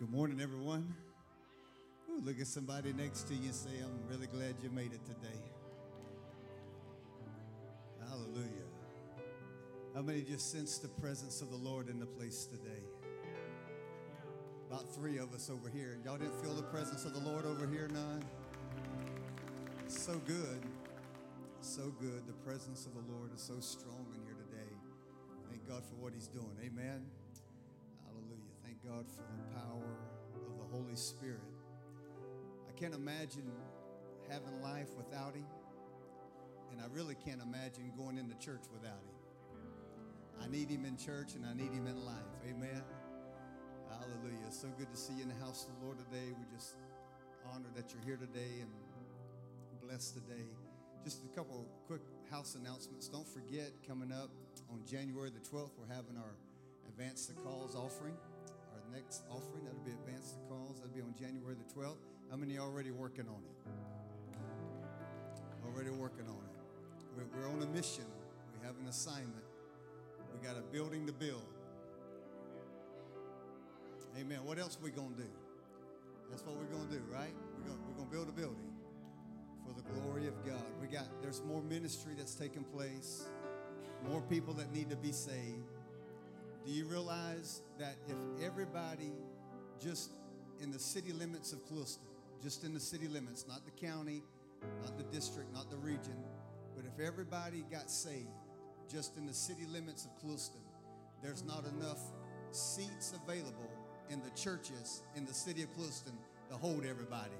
Good morning, everyone. Ooh, look at somebody next to you and say, I'm really glad you made it today. Hallelujah. How many just sense the presence of the Lord in the place today? About three of us over here. Y'all didn't feel the presence of the Lord over here, none? So good. So good. The presence of the Lord is so strong in here today. Thank God for what He's doing. Amen. Hallelujah. Thank God for the power Holy Spirit. I can't imagine having life without Him, and I really can't imagine going into church without Him. I need Him in church and I need Him in life. Amen. Hallelujah. So good to see you in the house of the Lord today. We're just honored that you're here today and blessed today. Just a couple quick house announcements. Don't forget, coming up on January the 12th, we're having our Advance the Cause offering. Next offering, that'll be Advance the Cause. That'll be on January the 12th. How many already working on it? Already working on it. We're, on a mission. We have an assignment. We got a building to build. Amen. What else are we gonna do? That's what we're gonna do, right? We're gonna, we're gonna build a building for the glory of God. We got there's more ministry that's taking place, more people that need to be saved. Do you realize that if everybody just in the city limits of Clueston, just in the city limits, not the county, not the district, not the region, but if everybody got saved just in the city limits of Clueston, there's not enough seats available in the churches in the city of Clueston to hold everybody.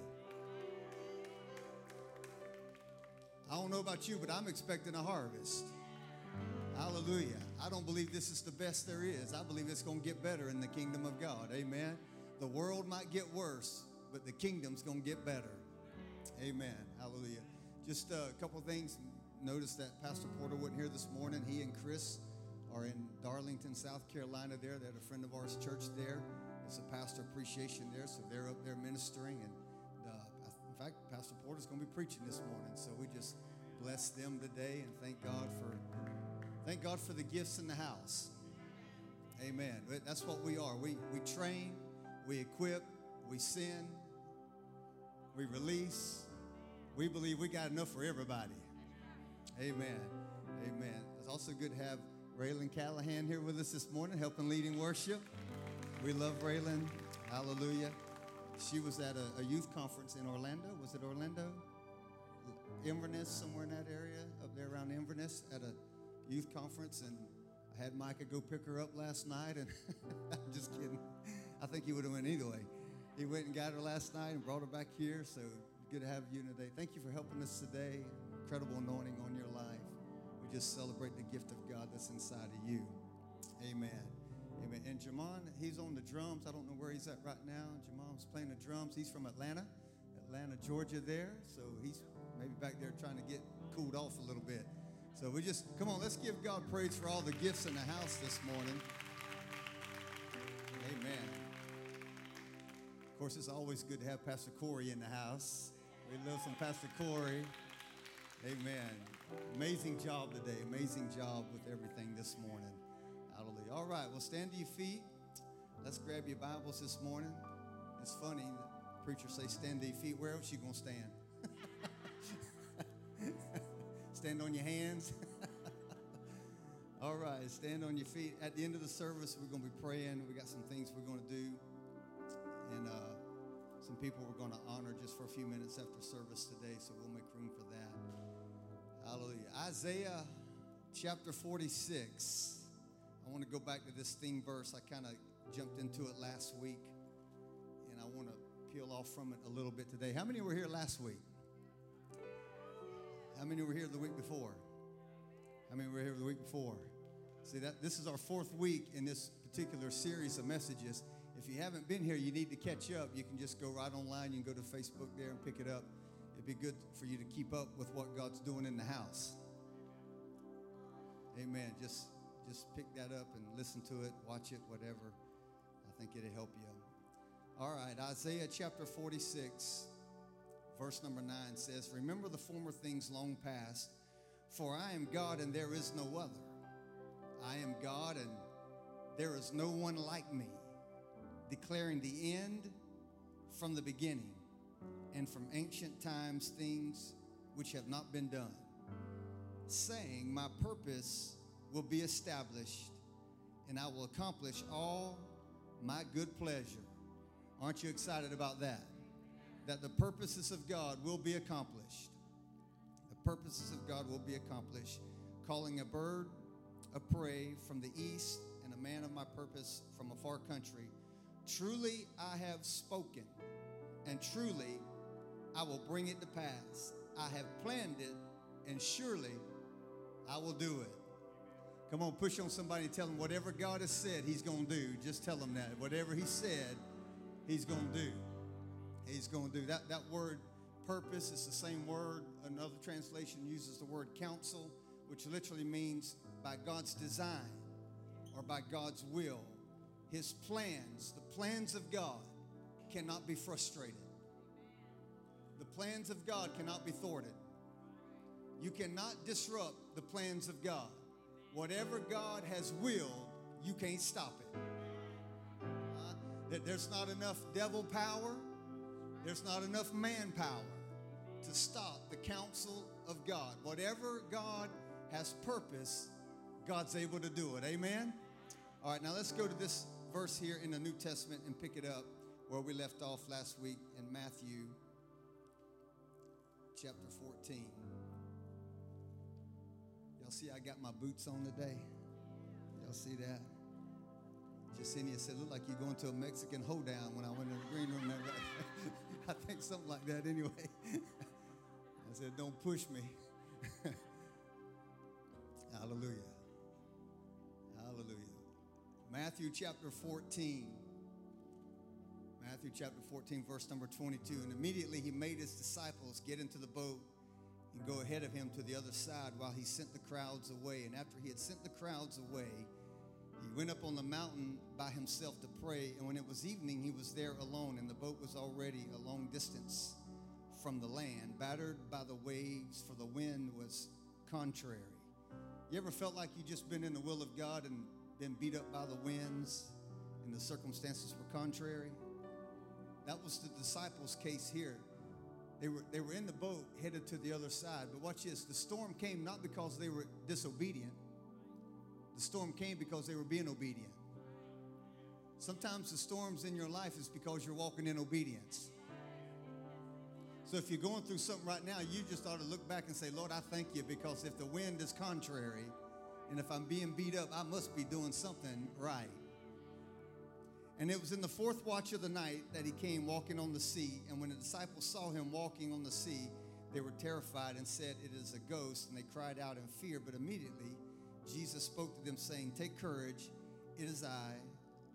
I don't know about you, but I'm expecting a harvest. Hallelujah. I don't believe this is the best there is. I believe it's going to get better in the kingdom of God. Amen. The world might get worse, but the kingdom's going to get better. Amen. Hallelujah. Just a couple things. Notice that Pastor Porter wasn't here this morning. He and Chris are in Darlington, South Carolina there. They had a friend of ours church there. It's a pastor appreciation there, so they're up there ministering. And uh, in fact, Pastor Porter's going to be preaching this morning. So we just bless them today and thank God for thank God for the gifts in the house. Amen. That's what we are. We we train, we equip, we send, we release. We believe we got enough for everybody. Amen. Amen. It's also good to have Raylan Callahan here with us this morning, helping leading worship. We love Raylan. Hallelujah. She was at a, a, youth conference in Orlando. Was it Orlando? Inverness, somewhere in that area, up there around Inverness, at a youth conference. And I had Micah go pick her up last night. And I'm just kidding. I think he would have went either way. He went and got her last night and brought her back here. So good to have you today. Thank you for helping us today. Incredible anointing on your life. We just celebrate the gift of God that's inside of you. Amen. Amen. And Jamon, he's on the drums. I don't know where he's at right now. Jamon's playing the drums. He's from Atlanta, Atlanta, Georgia, there. So he's maybe back there trying to get cooled off a little bit. So we just, come on, let's give God praise for all the gifts in the house this morning. Amen. Of course, it's always good to have Pastor Corey in the house. We love some Pastor Corey. Amen. Amazing job today. Amazing job with everything this morning. Hallelujah. All right, well, stand to your feet. Let's grab your Bibles this morning. It's funny, preacher say, stand to your feet. Where else you going to stand? Stand on your hands. All right, stand on your feet. At the end of the service, we're going to be praying. We got some things we're going to do. And uh, some people we're going to honor just for a few minutes after service today, so we'll make room for that. Hallelujah. Isaiah chapter 46. I want to go back to this theme verse. I kind of jumped into it last week, and I want to peel off from it a little bit today. How many were here last week? How many were here the week before? How many were here the week before? See that this is our fourth week in this particular series of messages. If you haven't been here, you need to catch up. You can just go right online. You can go to Facebook there and pick it up. It'd be good for you to keep up with what God's doing in the house. Amen. Just just pick that up and listen to it, watch it, whatever. I think it'll help you. All right, Isaiah chapter 46, verse number 9 says, Remember the former things long past, for I am God and there is no other. I am God and there is no one like me. declaring the end from the beginning, and from ancient times things which have not been done, saying, My purpose will be established, and I will accomplish all my good pleasure. Aren't you excited about that? That the purposes of God will be accomplished. The purposes of God will be accomplished. Calling a bird of prey from the east and a man of my purpose from a far country. Truly I have spoken, and truly I will bring it to pass. I have planned it, and surely I will do it. Come on, push on somebody and tell them whatever God has said, He's going to do. Just tell them that. Whatever He said, He's going to do. He's going to do. That, that word purpose is the same word. Another translation uses the word counsel, which literally means by God's design or by God's will. His plans, the plans of God, cannot be frustrated. The plans of God cannot be thwarted. You cannot disrupt the plans of God. Whatever God has willed, you can't stop it. Uh, there's not enough devil power, there's not enough manpower to stop the counsel of God. Whatever God has purpose, God's able to do it. Amen? All right, now let's go to this verse here in the New Testament and pick it up where we left off last week in Matthew chapter 14. Y'all see, I got my boots on today. Y'all see that? Jasenia said, "Look like you're going to a Mexican hoedown." When I went in the green room, I think something like that. Anyway, I said, "Don't push me." Hallelujah. Hallelujah. Matthew chapter 14. Matthew chapter 14, verse number 22. And immediately he made his disciples get into the boat and go ahead of him to the other side while he sent the crowds away. And after he had sent the crowds away, went up on the mountain by himself to pray. And when it was evening, he was there alone, and the boat was already a long distance from the land, battered by the waves, for the wind was contrary. You ever felt like you just been in the will of God and been beat up by the winds and the circumstances were contrary? That was the disciples' case here. They were, they were in the boat headed to the other side. But watch this the storm came not because they were disobedient, the storm came because they were being obedient. Sometimes the storms in your life is because you're walking in obedience. So if you're going through something right now, you just ought to look back and say, Lord, I thank you because if the wind is contrary and if I'm being beat up, I must be doing something right. And it was in the fourth watch of the night that he came walking on the sea. And when the disciples saw him walking on the sea, they were terrified and said, It is a ghost. And they cried out in fear. But immediately Jesus spoke to them, saying, Take courage, it is I.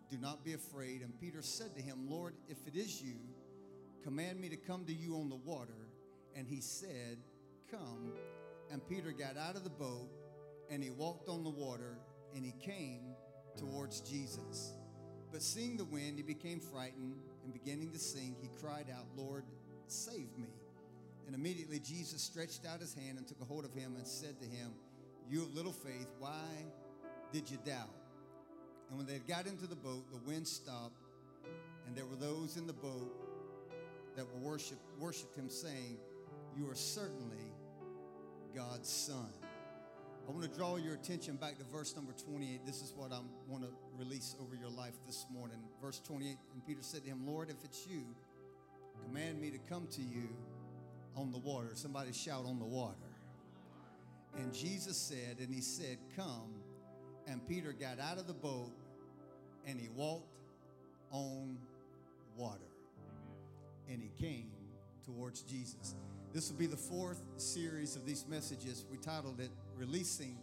Do not be afraid. And Peter said to him, Lord, if it is you, command me to come to you on the water. And he said, Come. And Peter got out of the boat and he walked on the water and he came towards Jesus. But seeing the wind, he became frightened, and beginning to sink, he cried out, Lord, save me. And immediately Jesus stretched out his hand and took a hold of him and said to him, You of little faith, why did you doubt? And when they had got into the boat, the wind stopped, and there were those in the boat that were worship, worshiped him, saying, You are certainly God's son. I want to draw your attention back to verse number 28. This is what I want to release over your life this morning. Verse 28 And Peter said to him, Lord, if it's you, command me to come to you on the water. Somebody shout on the water. And Jesus said, and he said, Come. And Peter got out of the boat and he walked on water. And he came towards Jesus. This will be the fourth series of these messages. We titled it Releasing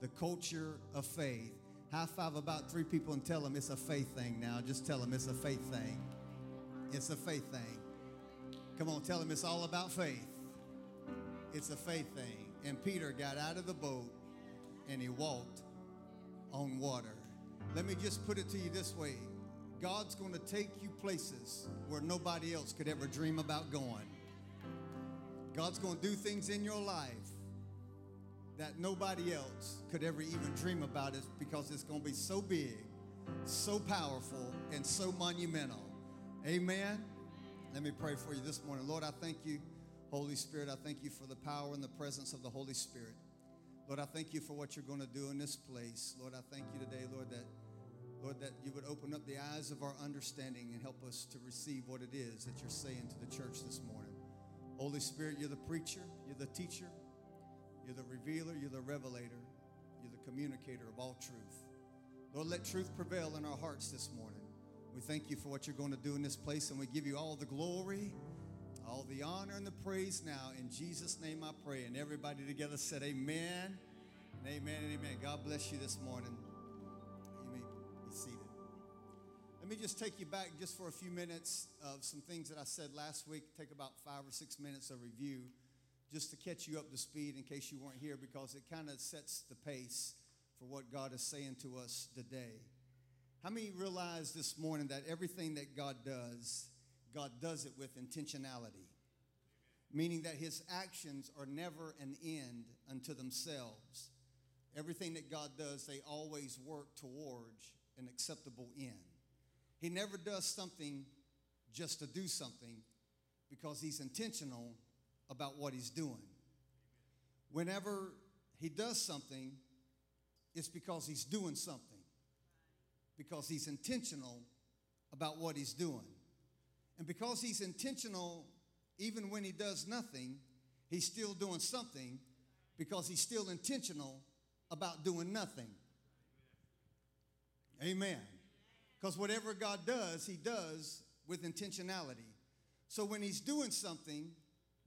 the Culture of Faith. High five about three people and tell them it's a faith thing now. Just tell them it's a faith thing. It's a faith thing. Come on, tell them it's all about faith. It's a faith thing. And Peter got out of the boat and he walked on water. Let me just put it to you this way God's going to take you places where nobody else could ever dream about going. God's going to do things in your life that nobody else could ever even dream about it because it's going to be so big, so powerful and so monumental. Amen. Let me pray for you this morning. Lord, I thank you, Holy Spirit. I thank you for the power and the presence of the Holy Spirit. Lord, I thank you for what you're going to do in this place. Lord, I thank you today, Lord, that Lord, that you would open up the eyes of our understanding and help us to receive what it is that you're saying to the church this morning. Holy Spirit, you're the preacher, you're the teacher, you're the revealer, you're the revelator, you're the communicator of all truth. Lord, let truth prevail in our hearts this morning. We thank you for what you're going to do in this place, and we give you all the glory, all the honor, and the praise now. In Jesus' name I pray. And everybody together said, Amen, and amen, and amen. God bless you this morning. You may be seated. Let me just take you back just for a few minutes of some things that I said last week. Take about five or six minutes of review just to catch you up to speed in case you weren't here because it kind of sets the pace for what God is saying to us today. How many realize this morning that everything that God does, God does it with intentionality? Meaning that his actions are never an end unto themselves. Everything that God does, they always work towards an acceptable end. He never does something just to do something because he's intentional about what he's doing. Whenever he does something, it's because he's doing something, because he's intentional about what he's doing. And because he's intentional, even when he does nothing, he's still doing something because he's still intentional about doing nothing. Amen. Because whatever God does, he does with intentionality. So when he's doing something,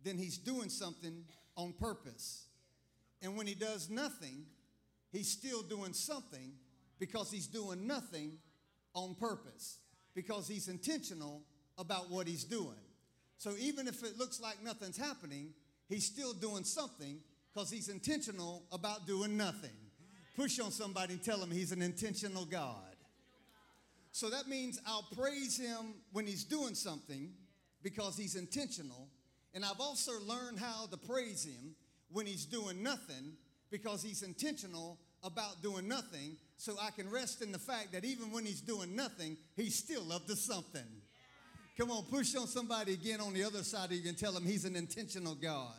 then he's doing something on purpose. And when he does nothing, he's still doing something because he's doing nothing on purpose, because he's intentional about what he's doing. So even if it looks like nothing's happening, he's still doing something because he's intentional about doing nothing. Push on somebody and tell him he's an intentional God. So that means I'll praise him when he's doing something because he's intentional. And I've also learned how to praise him when he's doing nothing because he's intentional about doing nothing. So I can rest in the fact that even when he's doing nothing, he's still up to something. Come on, push on somebody again on the other side, of you can tell him he's an intentional God.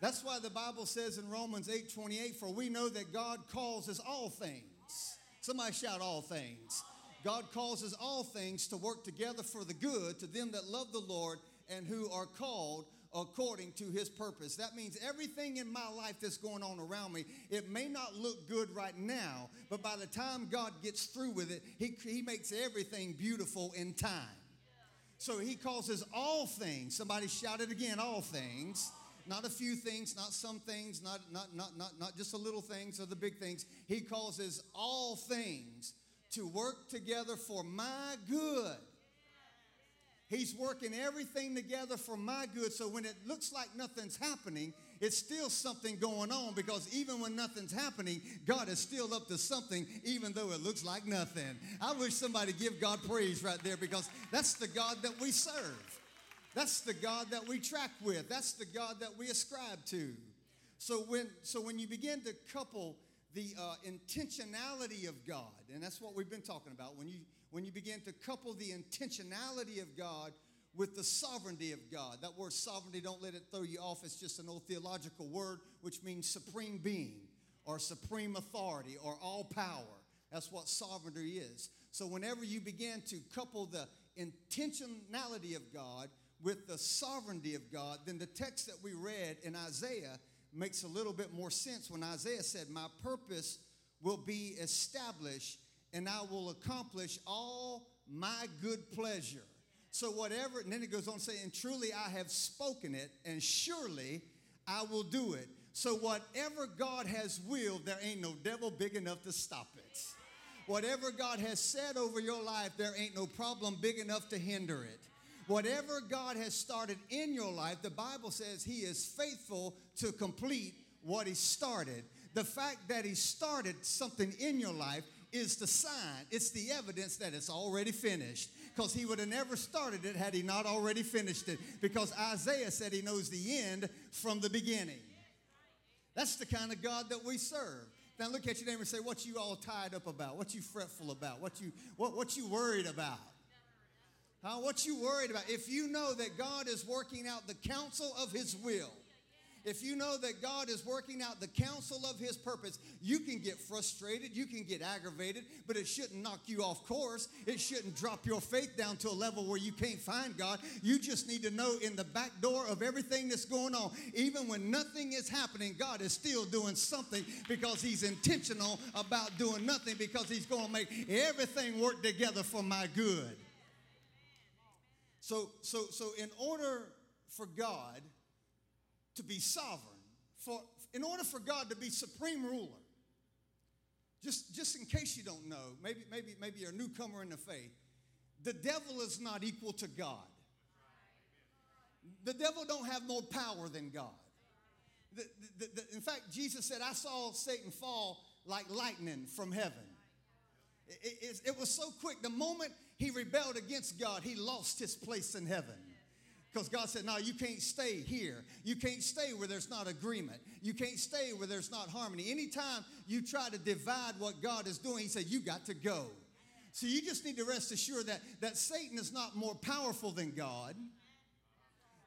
That's why the Bible says in Romans 8 28, for we know that God causes all things. Somebody shout, all things. God causes all things to work together for the good to them that love the Lord and who are called according to his purpose. That means everything in my life that's going on around me, it may not look good right now, but by the time God gets through with it, he, he makes everything beautiful in time. So he causes all things, somebody shout it again, all things. Not a few things, not some things, not, not, not, not, not just the little things or the big things. He causes all things to work together for my good. He's working everything together for my good. So when it looks like nothing's happening, it's still something going on because even when nothing's happening, God is still up to something, even though it looks like nothing. I wish somebody give God praise right there because that's the God that we serve. That's the God that we track with. That's the God that we ascribe to. So when so when you begin to couple the uh, intentionality of God, and that's what we've been talking about. When you when you begin to couple the intentionality of God with the sovereignty of God. That word sovereignty, don't let it throw you off. It's just an old theological word which means supreme being or supreme authority or all power. That's what sovereignty is. So whenever you begin to couple the intentionality of God with the sovereignty of God, then the text that we read in Isaiah makes a little bit more sense when Isaiah said, My purpose will be established and I will accomplish all my good pleasure. So, whatever, and then it goes on saying, Truly I have spoken it, and surely I will do it. So, whatever God has willed, there ain't no devil big enough to stop it. Whatever God has said over your life, there ain't no problem big enough to hinder it. Whatever God has started in your life, the Bible says He is faithful to complete what He started. The fact that He started something in your life is the sign, it's the evidence that it's already finished. Because he would have never started it had he not already finished it. Because Isaiah said he knows the end from the beginning. That's the kind of God that we serve. Now look at your neighbor and say, what you all tied up about? What you fretful about? What you, what, what you worried about? Huh? What you worried about? If you know that God is working out the counsel of his will, if you know that God is working out the counsel of his purpose, you can get frustrated, you can get aggravated, but it shouldn't knock you off course. It shouldn't drop your faith down to a level where you can't find God. You just need to know in the back door of everything that's going on, even when nothing is happening, God is still doing something because he's intentional about doing nothing because he's going to make everything work together for my good. So so so in order for God to be sovereign, for, in order for God to be supreme ruler, just, just in case you don't know, maybe, maybe, maybe you're a newcomer in the faith, the devil is not equal to God. The devil don't have more power than God. The, the, the, in fact, Jesus said, I saw Satan fall like lightning from heaven. It, it, it was so quick. The moment he rebelled against God, he lost his place in heaven. Because God said, No, you can't stay here. You can't stay where there's not agreement. You can't stay where there's not harmony. Anytime you try to divide what God is doing, He said, You got to go. So you just need to rest assured that, that Satan is not more powerful than God,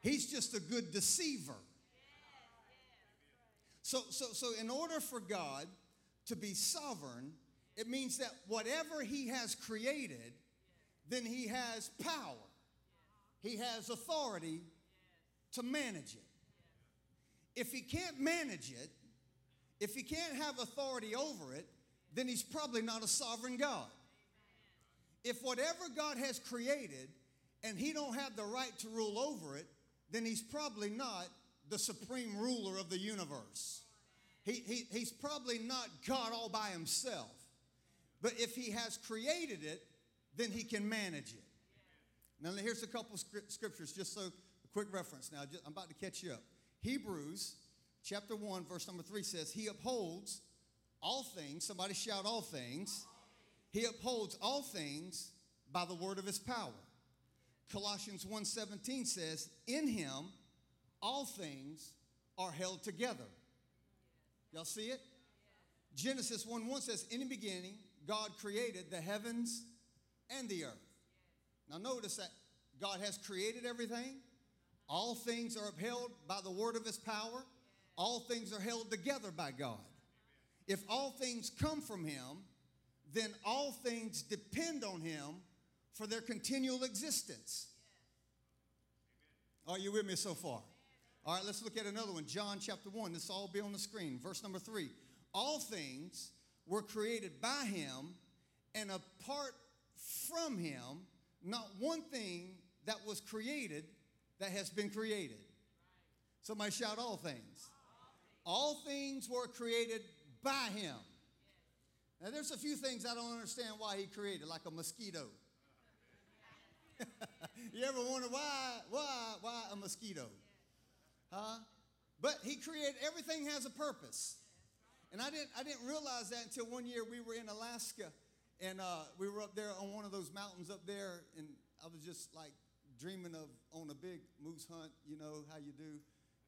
he's just a good deceiver. So, so, so in order for God to be sovereign, it means that whatever he has created, then he has power. He has authority to manage it. If he can't manage it, if he can't have authority over it, then he's probably not a sovereign God. If whatever God has created and he don't have the right to rule over it, then he's probably not the supreme ruler of the universe. He, he, he's probably not God all by himself. But if he has created it, then he can manage it. Now, here's a couple scriptures, just so a quick reference. Now, just, I'm about to catch you up. Hebrews chapter 1, verse number 3 says, He upholds all things. Somebody shout, all things. He upholds all things by the word of his power. Colossians 1:17 says, In him all things are held together. Y'all see it? Genesis 1 1 says, In the beginning, God created the heavens and the earth. Now, notice that God has created everything. All things are upheld by the word of his power. All things are held together by God. If all things come from him, then all things depend on him for their continual existence. Are you with me so far? All right, let's look at another one. John chapter 1. This will all be on the screen. Verse number 3. All things were created by him, and apart from him, not one thing that was created that has been created. Somebody shout, All things. All things were created by him. Now, there's a few things I don't understand why he created, like a mosquito. you ever wonder why, why, why a mosquito? Huh? But he created everything has a purpose. And I didn't, I didn't realize that until one year we were in Alaska and uh, we were up there on one of those mountains up there, and I was just like dreaming of on a big moose hunt, you know how you do.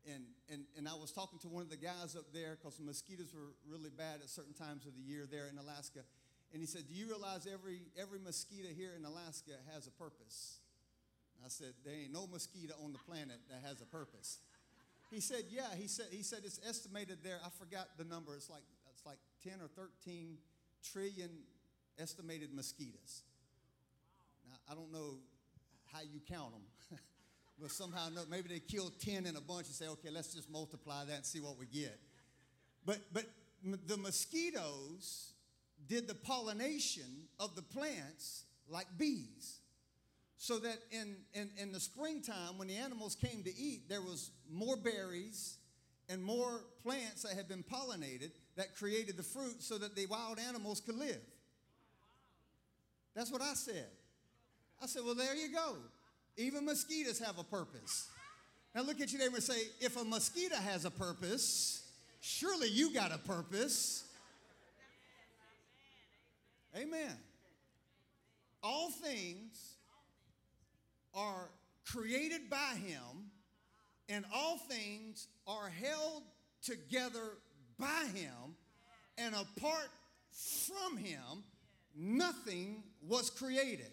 And, and, and I was talking to one of the guys up there because mosquitoes were really bad at certain times of the year there in Alaska. And he said, Do you realize every, every mosquito here in Alaska has a purpose? I said, There ain't no mosquito on the planet that has a purpose. He said, Yeah. He said, he said it's estimated there, I forgot the number, it's like, it's like 10 or 13 trillion estimated mosquitoes. Now, I don't know how you count them, but somehow maybe they kill 10 in a bunch and say, okay, let's just multiply that and see what we get. But, but the mosquitoes did the pollination of the plants like bees. So that in, in, in the springtime, when the animals came to eat, there was more berries and more plants that had been pollinated that created the fruit so that the wild animals could live. That's what I said. I said, well, there you go. Even mosquitoes have a purpose. Now look at your neighbor and say, if a mosquito has a purpose, surely you got a purpose. Amen. All things are created by him, and all things are held together by him, And apart from him, nothing was created.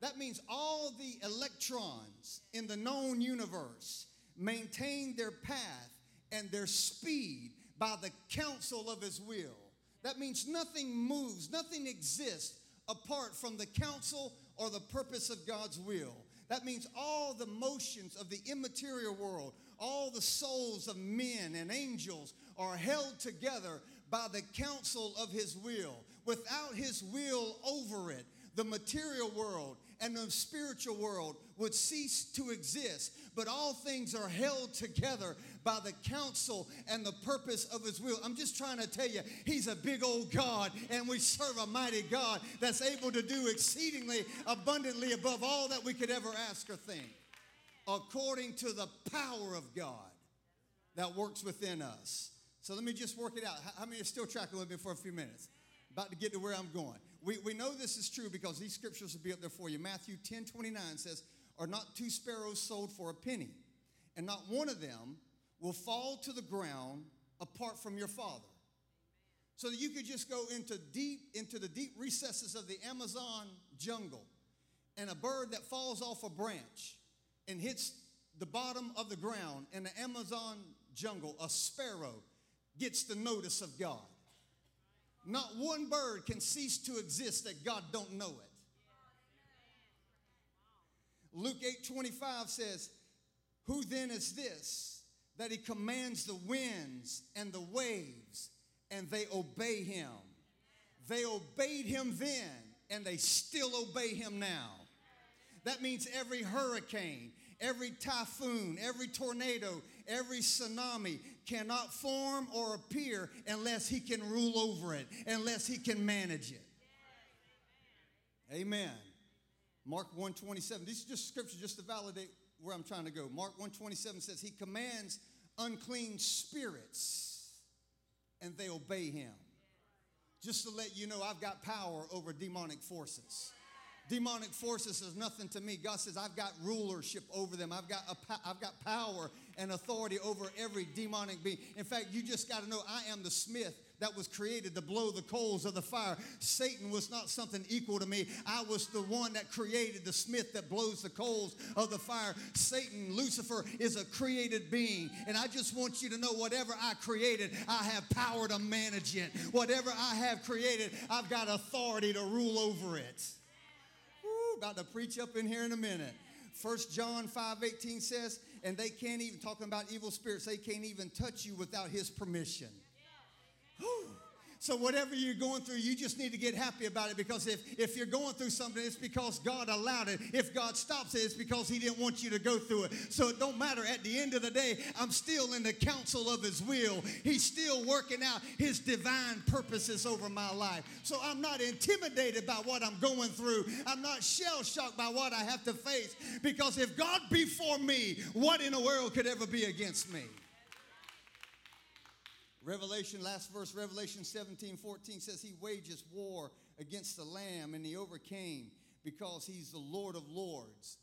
That means all the electrons in the known universe maintain their path and their speed by the counsel of his will. That means nothing moves, nothing exists apart from the counsel or the purpose of God's will. That means all the motions of the immaterial world, all the souls of men and angels are held together by the counsel of his will. Without his will over it, the material world and the spiritual world would cease to exist. But all things are held together by the counsel and the purpose of his will. I'm just trying to tell you, he's a big old God, and we serve a mighty God that's able to do exceedingly abundantly above all that we could ever ask or think, according to the power of God that works within us. So let me just work it out. How many are still tracking with me for a few minutes? About to get to where I'm going. We, we know this is true because these scriptures will be up there for you. Matthew 10 29 says, Are not two sparrows sold for a penny? And not one of them will fall to the ground apart from your father. So that you could just go into deep, into the deep recesses of the Amazon jungle, and a bird that falls off a branch and hits the bottom of the ground in the Amazon jungle, a sparrow gets the notice of God. Not one bird can cease to exist that God don't know it. Luke 8 25 says, Who then is this that he commands the winds and the waves and they obey him? They obeyed him then and they still obey him now. That means every hurricane, every typhoon, every tornado, every tsunami cannot form or appear unless he can rule over it, unless he can manage it. Amen. Mark 127. These are just scriptures just to validate where I'm trying to go. Mark 127 says he commands unclean spirits and they obey him. Just to let you know, I've got power over demonic forces demonic forces is nothing to me. God says, I've got rulership over them. I've got, a, I've got power and authority over every demonic being. In fact, you just got to know I am the smith that was created to blow the coals of the fire. Satan was not something equal to me. I was the one that created the smith that blows the coals of the fire. Satan, Lucifer, is a created being. And I just want you to know whatever I created, I have power to manage it. Whatever I have created, I've got authority to rule over it about to preach up in here in a minute. First John 5 18 says, and they can't even, talking about evil spirits, they can't even touch you without his permission. So whatever you're going through, you just need to get happy about it because if, if you're going through something, it's because God allowed it. If God stops it, it's because he didn't want you to go through it. So it don't matter. At the end of the day, I'm still in the counsel of his will. He's still working out his divine purposes over my life. So I'm not intimidated by what I'm going through. I'm not shell shocked by what I have to face because if God be for me, what in the world could ever be against me? Revelation, last verse, Revelation 17 14 says, He wages war against the Lamb and he overcame because he's the Lord of Lords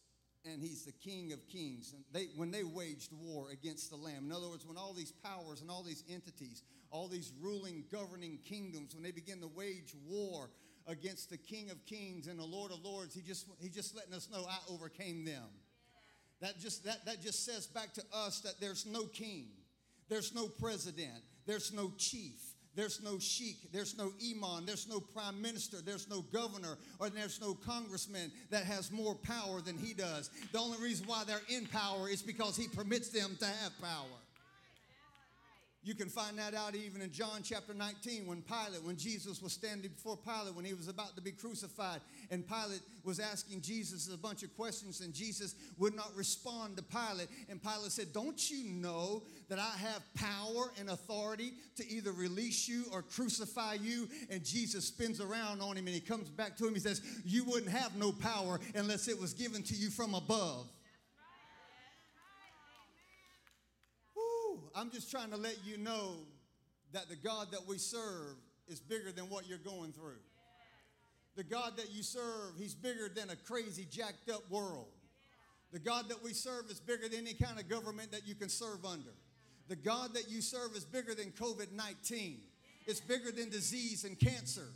and he's the King of Kings. And they, when they waged war against the Lamb, in other words, when all these powers and all these entities, all these ruling, governing kingdoms, when they begin to wage war against the King of Kings and the Lord of Lords, he just, he just letting us know I overcame them. That just, that, that just says back to us that there's no king, there's no president, there's no chief. There's no sheik. There's no imam. There's no prime minister. There's no governor or there's no congressman that has more power than he does. The only reason why they're in power is because he permits them to have power. You can find that out even in John chapter 19 when Pilate, when Jesus was standing before Pilate, when he was about to be crucified, and Pilate was asking Jesus a bunch of questions, and Jesus would not respond to Pilate. And Pilate said, Don't you know that I have power and authority to either release you or crucify you? And Jesus spins around on him and he comes back to him. He says, You wouldn't have no power unless it was given to you from above. I'm just trying to let you know that the God that we serve is bigger than what you're going through. The God that you serve, He's bigger than a crazy, jacked up world. The God that we serve is bigger than any kind of government that you can serve under. The God that you serve is bigger than COVID 19. It's bigger than disease and cancer.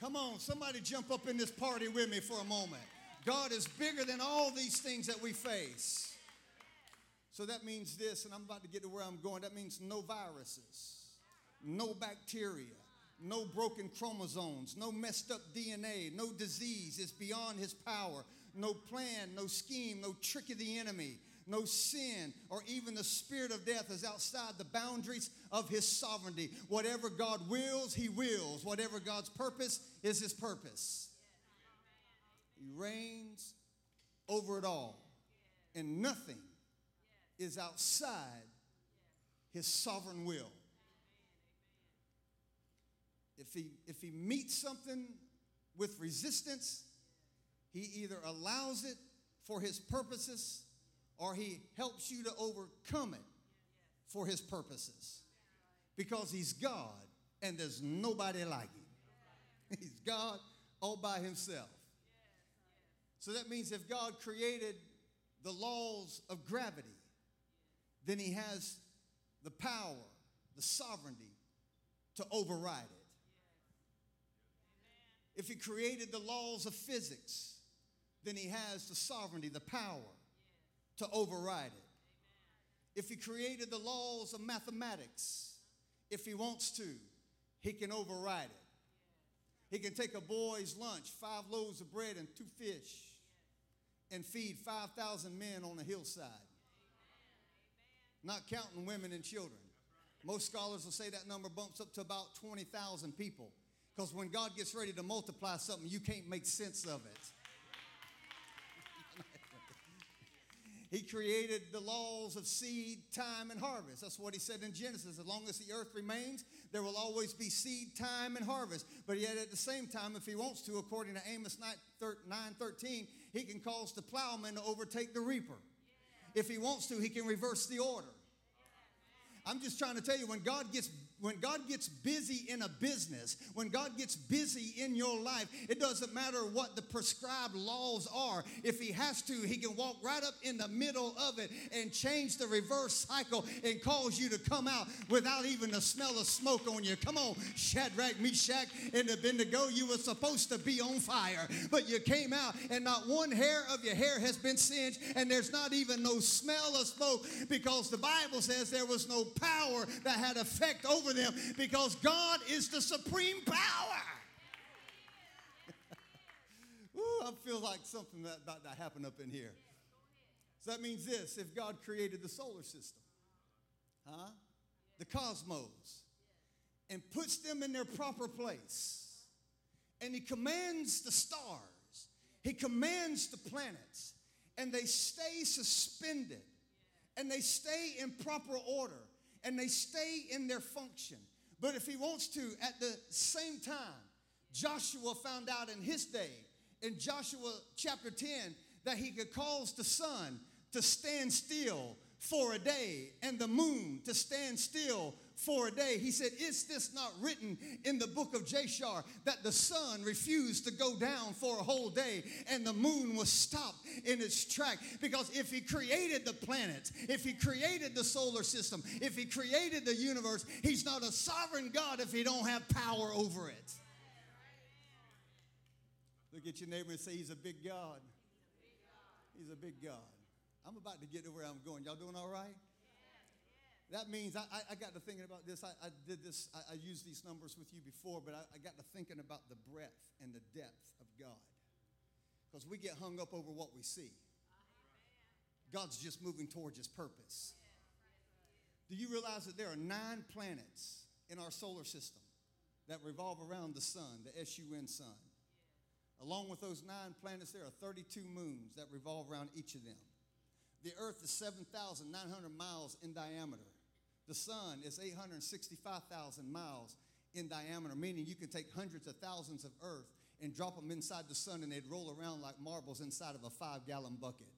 Come on, somebody jump up in this party with me for a moment. God is bigger than all these things that we face. So that means this, and I'm about to get to where I'm going. That means no viruses, no bacteria, no broken chromosomes, no messed up DNA, no disease. It's beyond his power. No plan, no scheme, no trick of the enemy, no sin, or even the spirit of death is outside the boundaries of his sovereignty. Whatever God wills, he wills. Whatever God's purpose is his purpose. He reigns over it all, and nothing is outside his sovereign will. If he, if he meets something with resistance, he either allows it for his purposes or he helps you to overcome it for his purposes. Because he's God and there's nobody like him. He's God all by himself. So that means if God created the laws of gravity, then he has the power, the sovereignty to override it. If he created the laws of physics, then he has the sovereignty, the power to override it. If he created the laws of mathematics, if he wants to, he can override it. He can take a boy's lunch, five loaves of bread and two fish, and feed 5,000 men on a hillside, not counting women and children. Most scholars will say that number bumps up to about 20,000 people. Because when God gets ready to multiply something, you can't make sense of it. He created the laws of seed, time, and harvest. That's what he said in Genesis. As long as the earth remains, there will always be seed, time, and harvest. But yet, at the same time, if he wants to, according to Amos 9 13, he can cause the plowman to overtake the reaper. If he wants to, he can reverse the order. I'm just trying to tell you when God gets when God gets busy in a business, when God gets busy in your life, it doesn't matter what the prescribed laws are. If He has to, He can walk right up in the middle of it and change the reverse cycle and cause you to come out without even the smell of smoke on you. Come on, Shadrach, Meshach, and Abednego, you were supposed to be on fire, but you came out and not one hair of your hair has been singed, and there's not even no smell of smoke because the Bible says there was no power that had effect over over them because God is the supreme power. Ooh, I feel like something that about to happen up in here. So that means this if God created the solar system, huh? The cosmos, and puts them in their proper place, and He commands the stars, He commands the planets, and they stay suspended, and they stay in proper order and they stay in their function. But if he wants to, at the same time, Joshua found out in his day, in Joshua chapter 10, that he could cause the sun to stand still for a day and the moon to stand still for a day. He said, Is this not written in the book of Jashar that the sun refused to go down for a whole day and the moon was stopped in its track? Because if he created the planets, if he created the solar system, if he created the universe, he's not a sovereign God if he don't have power over it. Look at your neighbor and say, He's a big God. He's a big God. I'm about to get to where I'm going. Y'all doing all right? That means I, I, got to thinking about this. I, I did this, I, I, used these numbers with you before, but I, I got to thinking about the breadth and the depth of God. Because we get hung up over what we see. God's just moving towards his purpose. Do you realize that there are nine planets in our solar system that revolve around the sun, the SUN sun? Along with those nine planets, there are 32 moons that revolve around each of them. The earth is 7,900 miles in diameter. The sun is 865,000 miles in diameter, meaning you can take hundreds of thousands of earth and drop them inside the sun and they'd roll around like marbles inside of a five gallon bucket.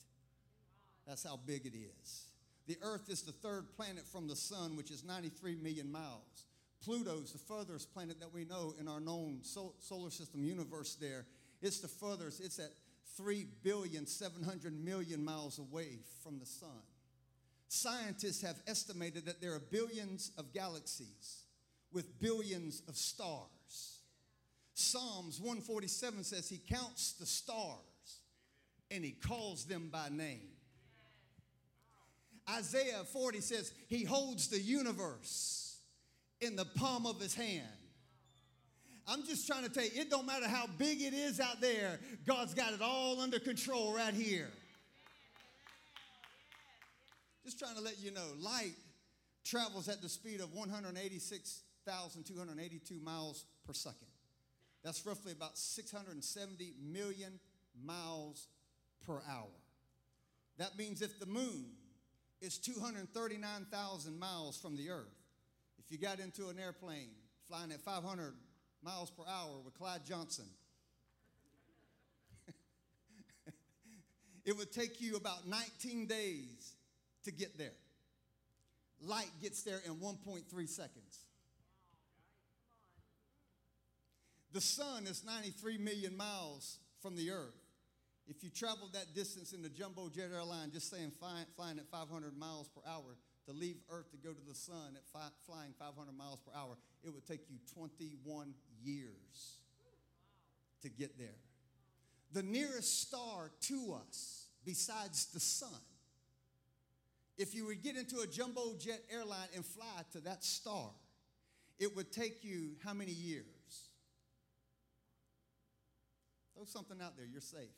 That's how big it is. The earth is the third planet from the sun, which is 93 million miles. Pluto's the furthest planet that we know in our known solar system universe there. It's the furthest, it's at 3 billion 700 million miles away from the sun. Scientists have estimated that there are billions of galaxies with billions of stars. Psalms 147 says he counts the stars and he calls them by name. Isaiah 40 says he holds the universe in the palm of his hand. I'm just trying to tell you, it don't matter how big it is out there, God's got it all under control right here. Just trying to let you know, light travels at the speed of 186,282 miles per second. That's roughly about 670 million miles per hour. That means if the moon is 239,000 miles from the earth, if you got into an airplane flying at 500 miles per hour with Clyde Johnson, it would take you about 19 days to get there. Light gets there in 1.3 seconds. The sun is 93 million miles from the earth. If you traveled that distance in the jumbo jet airline, just saying flying, flying at 500 miles per hour to leave Earth to go to the sun at fi- flying 500 miles per hour, it would take you 21 years to get there. The nearest star to us, besides the sun, if you would get into a jumbo jet airline and fly to that star, it would take you how many years? Throw something out there, you're safe.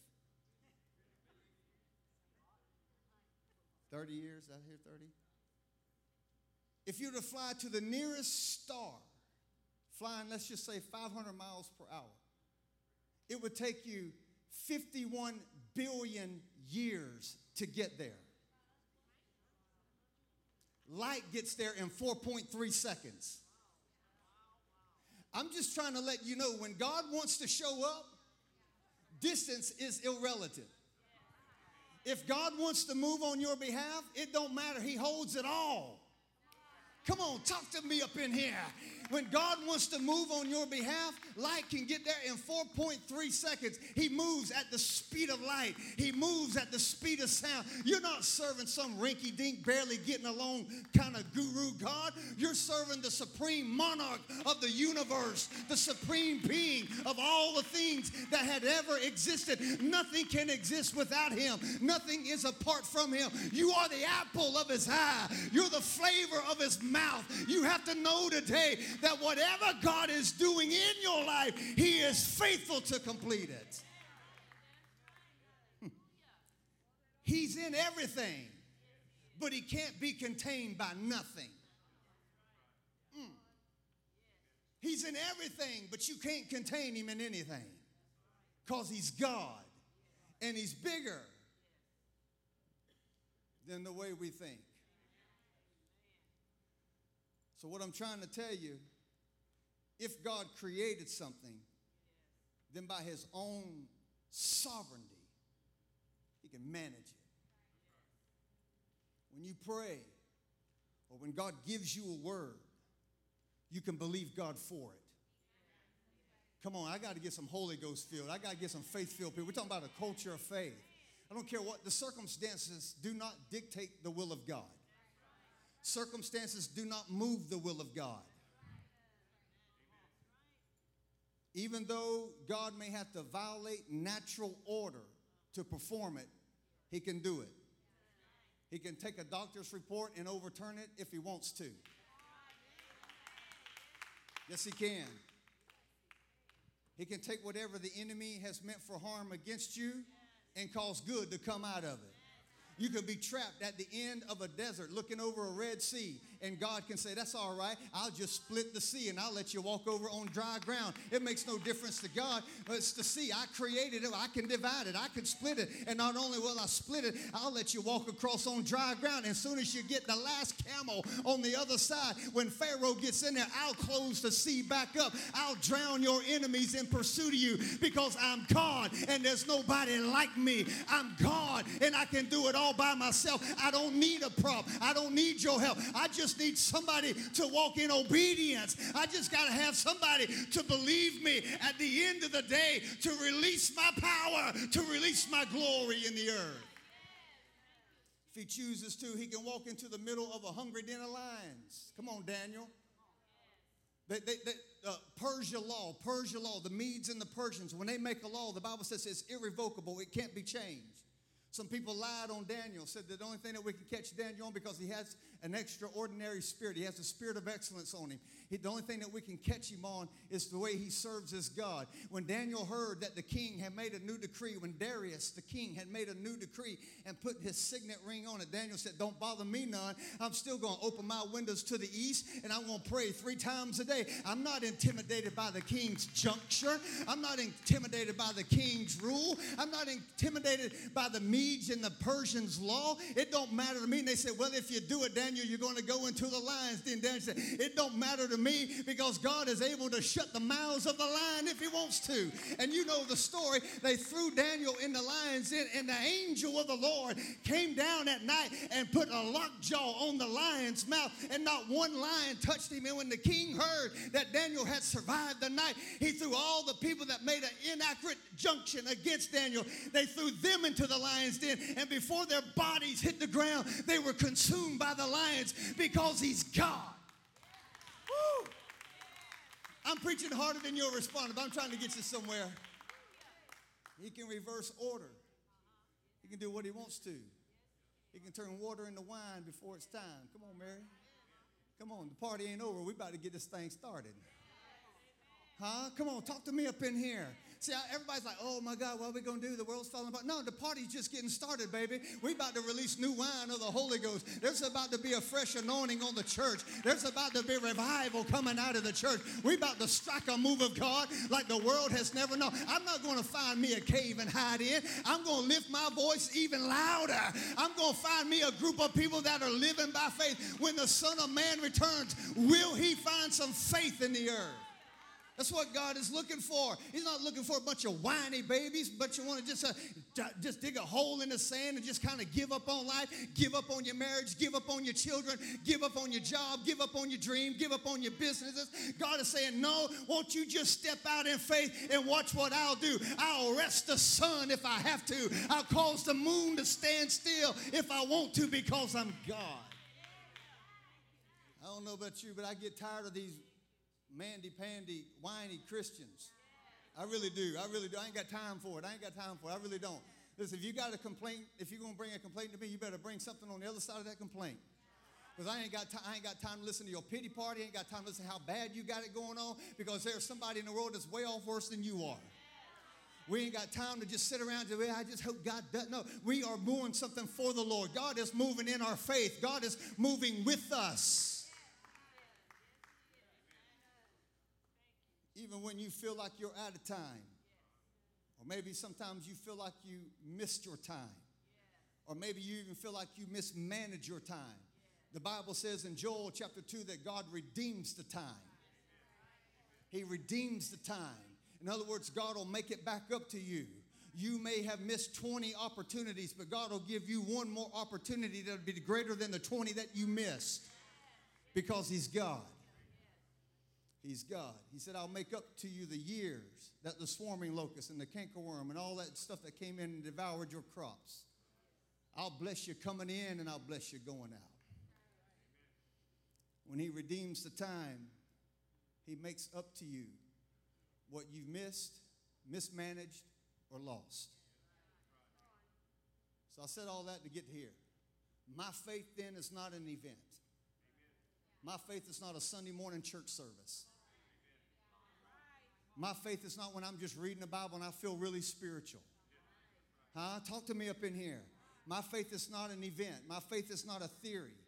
30 years, I hear 30. If you were to fly to the nearest star, flying, let's just say 500 miles per hour, it would take you 51 billion years to get there. Light gets there in 4.3 seconds. I'm just trying to let you know when God wants to show up, distance is irrelative. If God wants to move on your behalf, it don't matter. He holds it all. Come on, talk to me up in here. When God wants to move on your behalf, light can get there in 4.3 seconds. He moves at the speed of light, He moves at the speed of sound. You're not serving some rinky dink, barely getting along kind of guru God. You're serving the supreme monarch of the universe, the supreme being of all the things that had ever existed. Nothing can exist without Him, nothing is apart from Him. You are the apple of His eye, you're the flavor of His mouth. You have to know today that whatever God is doing in your life, He is faithful to complete it. Hmm. He's in everything, but He can't be contained by nothing. Mm. He's in everything, but you can't contain Him in anything because He's God and He's bigger than the way we think. So, what I'm trying to tell you, if God created something, then by his own sovereignty, he can manage it. When you pray, or when God gives you a word, you can believe God for it. Come on, I got to get some Holy Ghost filled. I got to get some faith filled people. We're talking about a culture of faith. I don't care what the circumstances do not dictate the will of God. Circumstances do not move the will of God. Even though God may have to violate natural order to perform it, He can do it. He can take a doctor's report and overturn it if He wants to. Yes, He can. He can take whatever the enemy has meant for harm against you and cause good to come out of it. You could be trapped at the end of a desert looking over a Red Sea, and God can say, That's all right. I'll just split the sea and I'll let you walk over on dry ground. It makes no difference to God. It's the sea. I created it. I can divide it. I can split it. And not only will I split it, I'll let you walk across on dry ground. As soon as you get the last camel on the other side, when Pharaoh gets in there, I'll close the sea back up. I'll drown your enemies in pursuit of you because I'm God and there's nobody like me. I'm God and I can do it all by myself. I don't need a prop. I don't need your help. I just need somebody to walk in obedience. I just got to have somebody to believe me at the end of the day to release my power, to release my glory in the earth. If he chooses to, he can walk into the middle of a hungry den of lions. Come on, Daniel. They, they, they, uh, Persia law, Persia law, the Medes and the Persians, when they make a law, the Bible says it's irrevocable, it can't be changed. Some people lied on Daniel, said that the only thing that we can catch Daniel on because he has an extraordinary spirit. He has a spirit of excellence on him. He, the only thing that we can catch him on is the way he serves his God. When Daniel heard that the king had made a new decree, when Darius, the king, had made a new decree and put his signet ring on it, Daniel said, Don't bother me none. I'm still going to open my windows to the east and I'm going to pray three times a day. I'm not intimidated by the king's juncture. I'm not intimidated by the king's rule. I'm not intimidated by the Medes and the Persians' law. It don't matter to me. And they said, Well, if you do it, Daniel, you're going to go into the lions. Then Daniel said, It don't matter to me because God is able to shut the mouths of the lion if he wants to. And you know the story. They threw Daniel in the lions den, and the angel of the Lord came down at night and put a lockjaw on the lion's mouth, and not one lion touched him. And when the king heard that Daniel had survived the night, he threw all the people that made an inaccurate junction against Daniel, they threw them into the lion's den, and before their bodies hit the ground, they were consumed by the lions because he's God. Woo! I'm preaching harder than you'll respond, but I'm trying to get you somewhere. He can reverse order. He can do what he wants to. He can turn water into wine before it's time. Come on, Mary. Come on, the party ain't over. We about to get this thing started. Huh? Come on, talk to me up in here. See, everybody's like, oh my God, what are we going to do? The world's falling apart. No, the party's just getting started, baby. we about to release new wine of the Holy Ghost. There's about to be a fresh anointing on the church. There's about to be revival coming out of the church. we about to strike a move of God like the world has never known. I'm not going to find me a cave and hide in. I'm going to lift my voice even louder. I'm going to find me a group of people that are living by faith. When the Son of Man returns, will he find some faith in the earth? That's what God is looking for. He's not looking for a bunch of whiny babies, but you want to just uh, d- just dig a hole in the sand and just kind of give up on life, give up on your marriage, give up on your children, give up on your job, give up on your dream, give up on your businesses. God is saying, "No, won't you just step out in faith and watch what I'll do? I'll rest the sun if I have to. I'll cause the moon to stand still if I want to because I'm God." I don't know about you, but I get tired of these mandy pandy, whiny Christians. I really do. I really do. I ain't got time for it. I ain't got time for it. I really don't. Listen, if you got a complaint, if you're gonna bring a complaint to me, you better bring something on the other side of that complaint. Because I ain't got time, I ain't got time to listen to your pity party. I ain't got time to listen to how bad you got it going on. Because there's somebody in the world that's way off worse than you are. We ain't got time to just sit around and say, I just hope God does. No, we are doing something for the Lord. God is moving in our faith. God is moving with us. Even when you feel like you're out of time. Or maybe sometimes you feel like you missed your time. Or maybe you even feel like you mismanaged your time. The Bible says in Joel chapter 2 that God redeems the time. He redeems the time. In other words, God will make it back up to you. You may have missed 20 opportunities, but God will give you one more opportunity that'll be greater than the 20 that you missed because He's God. He's God. He said, I'll make up to you the years that the swarming locust and the cankerworm and all that stuff that came in and devoured your crops. I'll bless you coming in and I'll bless you going out. When He redeems the time, He makes up to you what you've missed, mismanaged, or lost. So I said all that to get here. My faith then is not an event. My faith is not a Sunday morning church service. My faith is not when I'm just reading the Bible and I feel really spiritual. Huh? Talk to me up in here. My faith is not an event. My faith is not a theory.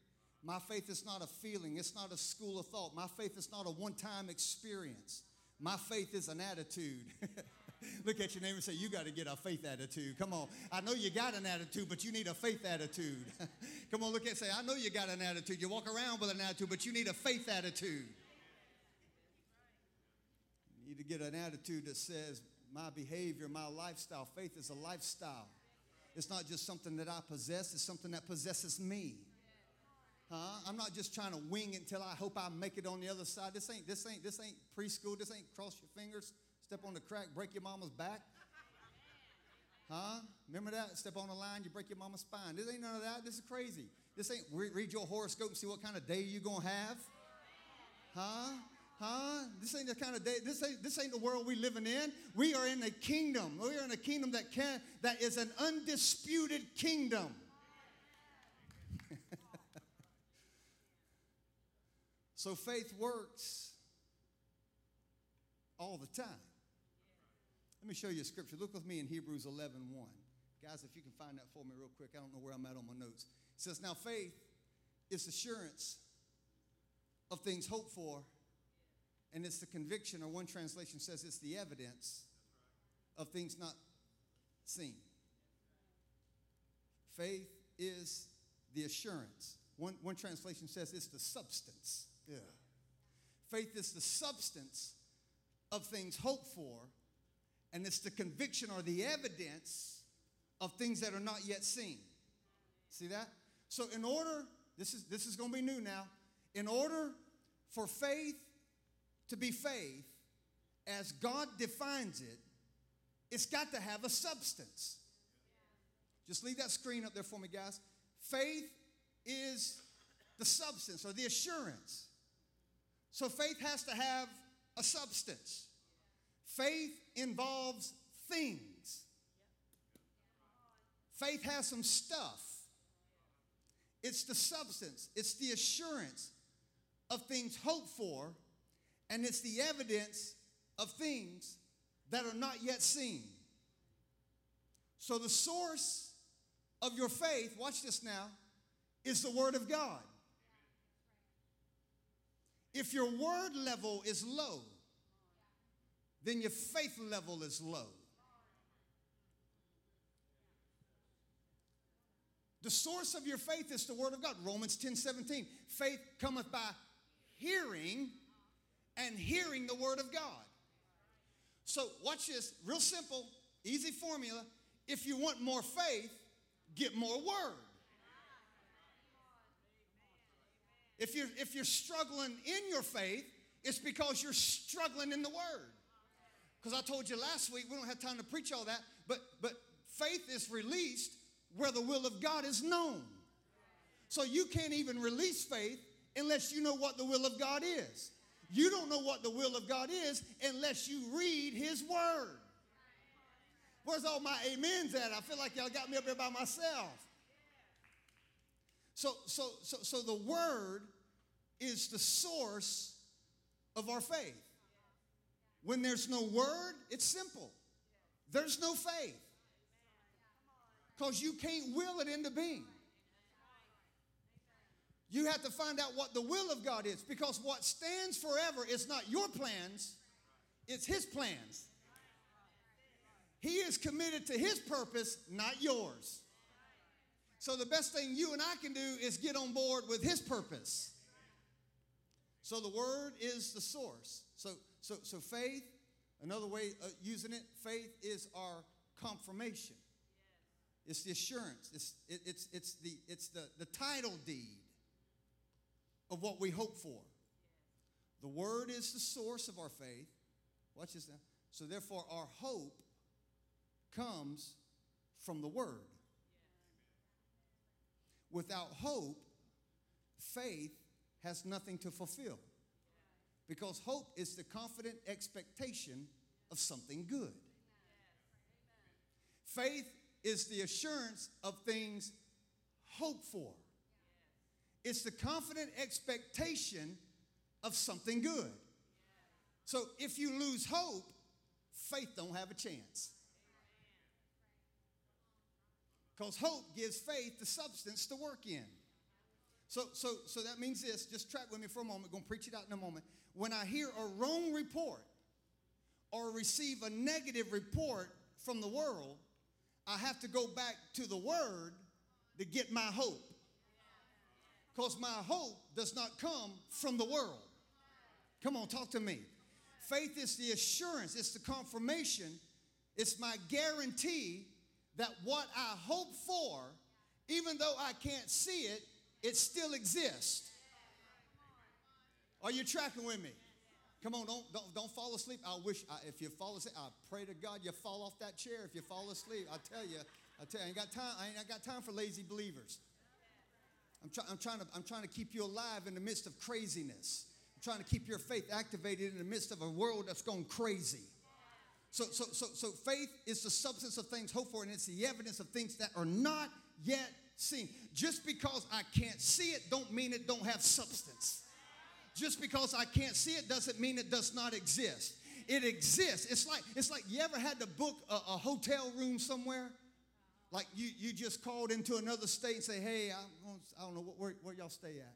My faith is not a feeling. It's not a school of thought. My faith is not a one time experience. My faith is an attitude. Look at your neighbor and say, You got to get a faith attitude. Come on. I know you got an attitude, but you need a faith attitude. Come on, look at say, I know you got an attitude. You walk around with an attitude, but you need a faith attitude need to get an attitude that says, my behavior, my lifestyle, faith is a lifestyle. It's not just something that I possess, it's something that possesses me. Huh? I'm not just trying to wing it until I hope I make it on the other side. This ain't this ain't this ain't preschool. This ain't cross your fingers, step on the crack, break your mama's back. Huh? Remember that? Step on the line, you break your mama's spine. This ain't none of that. This is crazy. This ain't read your horoscope and see what kind of day you're gonna have. Huh? Huh? This ain't the kind of day. This ain't this ain't the world we're living in. We are in a kingdom. We are in a kingdom that can that is an undisputed kingdom. so faith works all the time. Let me show you a scripture. Look with me in Hebrews 11 1. Guys, if you can find that for me real quick, I don't know where I'm at on my notes. It says, Now faith is assurance of things hoped for, and it's the conviction, or one translation says it's the evidence of things not seen. Faith is the assurance. One, one translation says it's the substance. Yeah. Faith is the substance of things hoped for, and it's the conviction or the evidence of things that are not yet seen. See that? So, in order, this is, this is going to be new now. In order for faith to be faith, as God defines it, it's got to have a substance. Just leave that screen up there for me, guys. Faith is the substance or the assurance. So faith has to have a substance. Faith involves things. Faith has some stuff. It's the substance, it's the assurance of things hoped for, and it's the evidence of things that are not yet seen. So, the source of your faith, watch this now, is the Word of God. If your word level is low, then your faith level is low. The source of your faith is the word of God. Romans 10 17. Faith cometh by hearing, and hearing the word of God. So, watch this real simple, easy formula. If you want more faith, get more word. If you're, if you're struggling in your faith, it's because you're struggling in the word. Because I told you last week, we don't have time to preach all that, but, but faith is released where the will of God is known. So you can't even release faith unless you know what the will of God is. You don't know what the will of God is unless you read His Word. Where's all my amens at? I feel like y'all got me up there by myself. So, so, so, so the Word is the source of our faith. When there's no Word, it's simple. There's no faith. Because you can't will it into being. You have to find out what the will of God is because what stands forever is not your plans, it's His plans. He is committed to His purpose, not yours. So the best thing you and I can do is get on board with His purpose. So the Word is the source. So, so, so faith, another way of using it, faith is our confirmation. It's the assurance. It's, it, it's, it's, the, it's the, the title deed of what we hope for. The Word is the source of our faith. Watch this now. So, therefore, our hope comes from the Word. Without hope, faith has nothing to fulfill. Because hope is the confident expectation of something good. Faith is the assurance of things hoped for. It's the confident expectation of something good. So if you lose hope, faith don't have a chance. Because hope gives faith the substance to work in. So, so, so that means this. Just track with me for a moment. Going to preach it out in a moment. When I hear a wrong report or receive a negative report from the world, I have to go back to the Word to get my hope. Because my hope does not come from the world. Come on, talk to me. Faith is the assurance, it's the confirmation, it's my guarantee that what I hope for, even though I can't see it, it still exists. Are you tracking with me? Come on, don't, don't, don't fall asleep. I wish, I, if you fall asleep, I pray to God you fall off that chair if you fall asleep. I tell you, I tell you, I ain't got time, I ain't got time for lazy believers. I'm, try, I'm, trying to, I'm trying to keep you alive in the midst of craziness. I'm trying to keep your faith activated in the midst of a world that's gone crazy. So, so, so, so faith is the substance of things hoped for, and it's the evidence of things that are not yet seen. Just because I can't see it, don't mean it don't have substance. Just because I can't see it doesn't mean it does not exist. It exists. It's like it's like you ever had to book a, a hotel room somewhere? Like you you just called into another state and say, hey, I'm. I don't know where, where y'all stay at.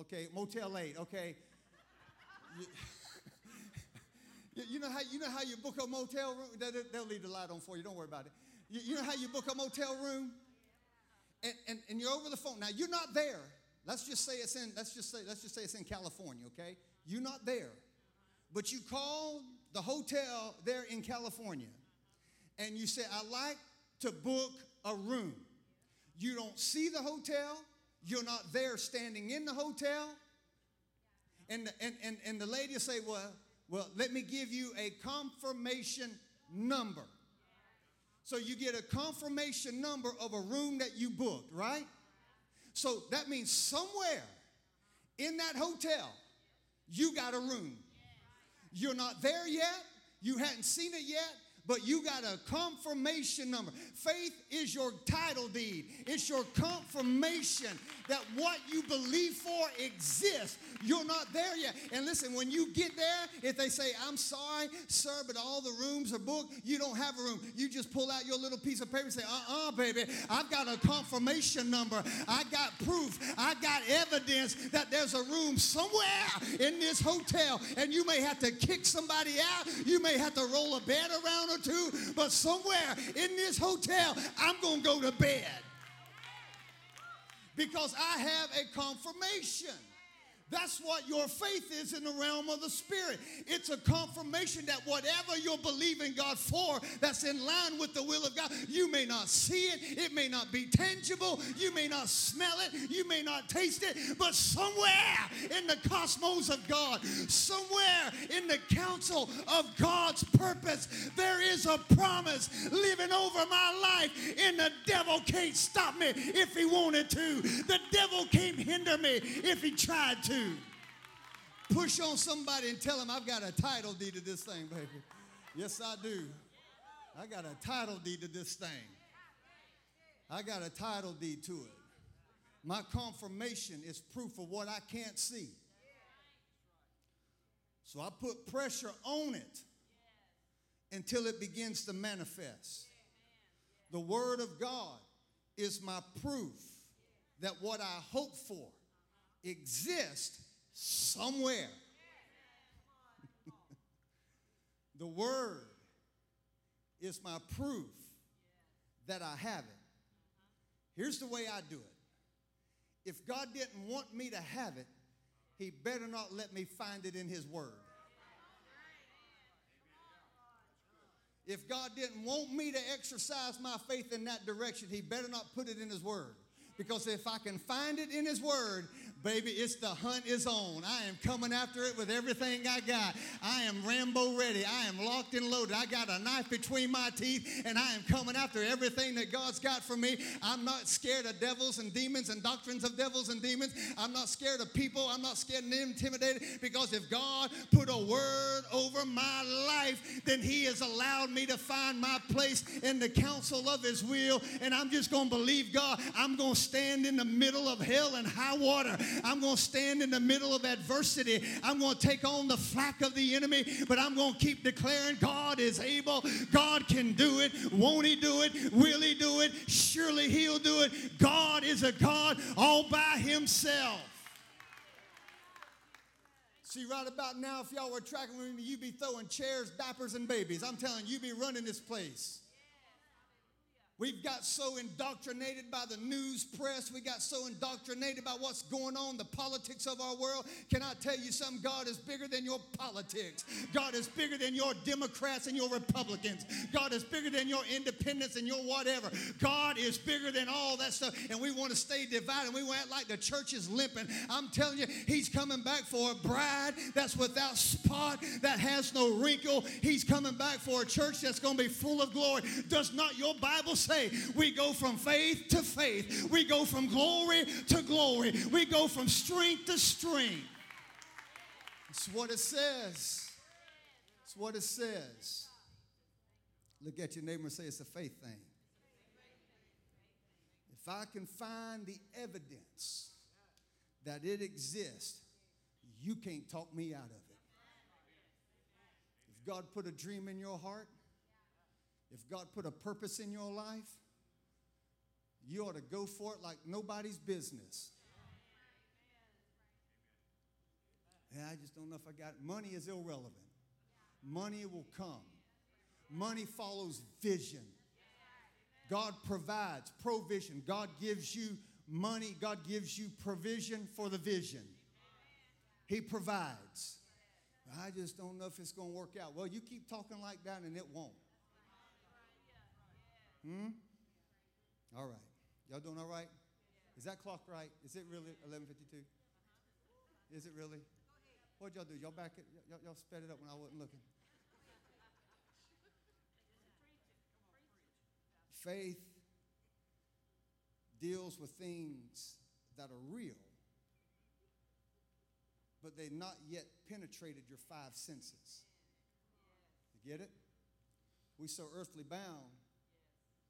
Okay, Motel 8. Okay. You, you, know how you know how you book a motel room? They, will leave the light on for you. Don't worry about it. You, you know how you book a motel room? And, and, and you're over the phone. Now you're not there. Let's just say it's in, let's just say, let's just say it's in California, okay? You're not there. But you call the hotel there in California and you say, I'd like to book a room. You don't see the hotel, you're not there standing in the hotel. And, the, and, and, and the lady will say, Well, well, let me give you a confirmation number. So you get a confirmation number of a room that you booked, right? So that means somewhere in that hotel, you got a room. You're not there yet, you hadn't seen it yet, but you got a confirmation number. Faith is your title deed, it's your confirmation that what you believe for exists. You're not there yet. And listen, when you get there, if they say, I'm sorry, sir, but all the rooms are booked, you don't have a room. You just pull out your little piece of paper and say, uh uh baby, I've got a confirmation number. I got proof. I got evidence that there's a room somewhere in this hotel. And you may have to kick somebody out. You may have to roll a bed around or two, but somewhere in this hotel, I'm going to go to bed because I have a confirmation. That's what your faith is in the realm of the Spirit. It's a confirmation that whatever you're believing God for, that's in line with the will of God. You may not see it, it may not be tangible, you may not smell it, you may not taste it, but somewhere in the cosmos of God, somewhere in the council of God's purpose, there is a promise living over my life, and the devil can't stop me if he wanted to. The devil can't hinder me if he tried to. Hmm. Push on somebody and tell them, I've got a title deed to this thing, baby. Yes, I do. I got a title deed to this thing. I got a title deed to it. My confirmation is proof of what I can't see. So I put pressure on it until it begins to manifest. The Word of God is my proof that what I hope for exists somewhere. the Word is my proof that I have it. Here's the way I do it if God didn't want me to have it, He better not let me find it in His Word. If God didn't want me to exercise my faith in that direction, He better not put it in His Word. Because if I can find it in His Word, Baby, it's the hunt is on. I am coming after it with everything I got. I am Rambo ready. I am locked and loaded. I got a knife between my teeth, and I am coming after everything that God's got for me. I'm not scared of devils and demons and doctrines of devils and demons. I'm not scared of people. I'm not scared and intimidated because if God put a word over my life, then He has allowed me to find my place in the counsel of His will. And I'm just going to believe God. I'm going to stand in the middle of hell and high water. I'm going to stand in the middle of adversity. I'm going to take on the flack of the enemy, but I'm going to keep declaring God is able. God can do it. Won't He do it? Will He do it? Surely He'll do it. God is a God all by Himself. See, right about now, if y'all were tracking with me, you'd be throwing chairs, diapers, and babies. I'm telling you, you'd be running this place. We've got so indoctrinated by the news press. We got so indoctrinated by what's going on, the politics of our world. Can I tell you something? God is bigger than your politics. God is bigger than your Democrats and your Republicans. God is bigger than your independents and your whatever. God is bigger than all that stuff. And we want to stay divided. We want like the church is limping. I'm telling you, He's coming back for a bride that's without spot, that has no wrinkle. He's coming back for a church that's going to be full of glory. Does not your Bible say? we go from faith to faith, we go from glory to glory, we go from strength to strength. It's what it says. It's what it says. Look at your neighbor and say it's a faith thing. If I can find the evidence that it exists, you can't talk me out of it. If God put a dream in your heart, if God put a purpose in your life, you ought to go for it like nobody's business. Yeah, I just don't know if I got it. Money is irrelevant. Money will come. Money follows vision. God provides provision. God gives you money. God gives you provision for the vision. He provides. I just don't know if it's going to work out. Well, you keep talking like that and it won't. Hmm? All right. Y'all doing all right? Is that clock right? Is it really 11:52? Is it really? What'd y'all do? Y'all back it? Y'all, y'all sped it up when I wasn't looking. Faith deals with things that are real, but they've not yet penetrated your five senses. You get it? We so earthly bound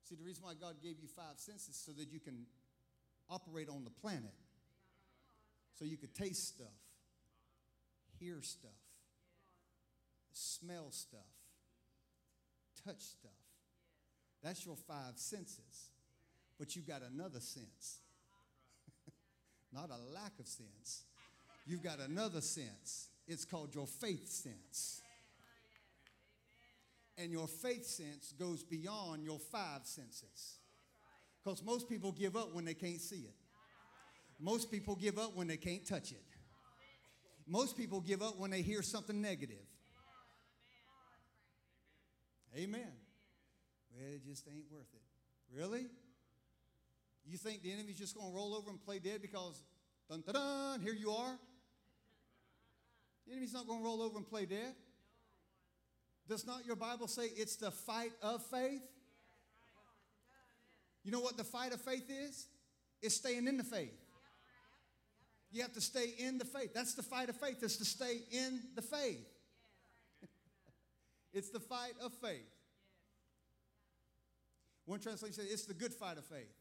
See, the reason why God gave you five senses so that you can operate on the planet. So you could taste stuff, hear stuff, smell stuff, touch stuff. That's your five senses. But you've got another sense. Not a lack of sense. You've got another sense. It's called your faith sense. And your faith sense goes beyond your five senses. Because most people give up when they can't see it. Most people give up when they can't touch it. Most people give up when they hear something negative. Amen. Well, it just ain't worth it. Really? You think the enemy's just going to roll over and play dead because dun dun dun, here you are? The enemy's not going to roll over and play dead. Does not your Bible say it's the fight of faith? You know what the fight of faith is? It's staying in the faith. You have to stay in the faith. That's the fight of faith, is to stay in the faith. it's the fight of faith. One translation says it's the good fight of faith.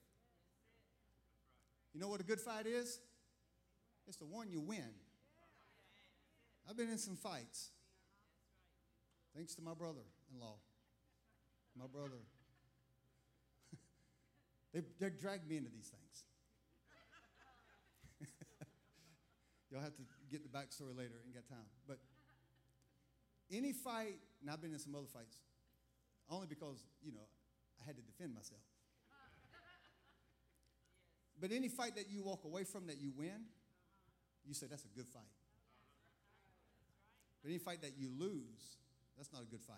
You know what a good fight is? It's the one you win. I've been in some fights. Thanks to my brother in law. My brother. they, they dragged me into these things. Y'all have to get the backstory later and get time. But any fight, and I've been in some other fights, only because, you know, I had to defend myself. But any fight that you walk away from that you win, you say that's a good fight. But any fight that you lose, that's not a good fight.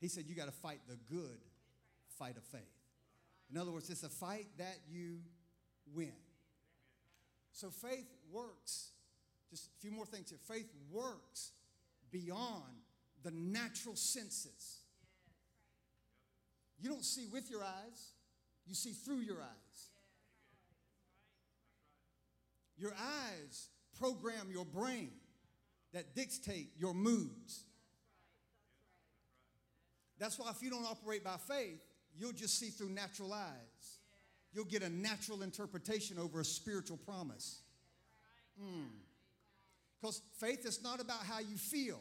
He said, You got to fight the good fight of faith. In other words, it's a fight that you win. So faith works. Just a few more things here. Faith works beyond the natural senses. You don't see with your eyes, you see through your eyes. Your eyes program your brain that dictate your moods. That's why if you don't operate by faith, you'll just see through natural eyes. You'll get a natural interpretation over a spiritual promise. Because mm. faith is not about how you feel.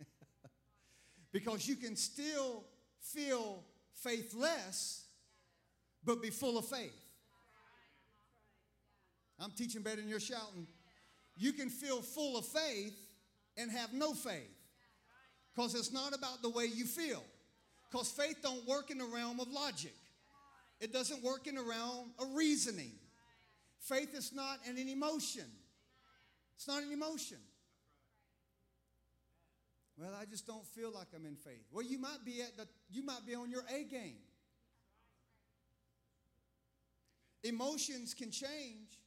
because you can still feel faithless, but be full of faith. I'm teaching better than you're shouting. You can feel full of faith and have no faith. Because it's not about the way you feel. Because faith don't work in the realm of logic. It doesn't work in the realm of reasoning. Faith is not an emotion. It's not an emotion. Well, I just don't feel like I'm in faith. Well, you might be at the you might be on your A game. Emotions can change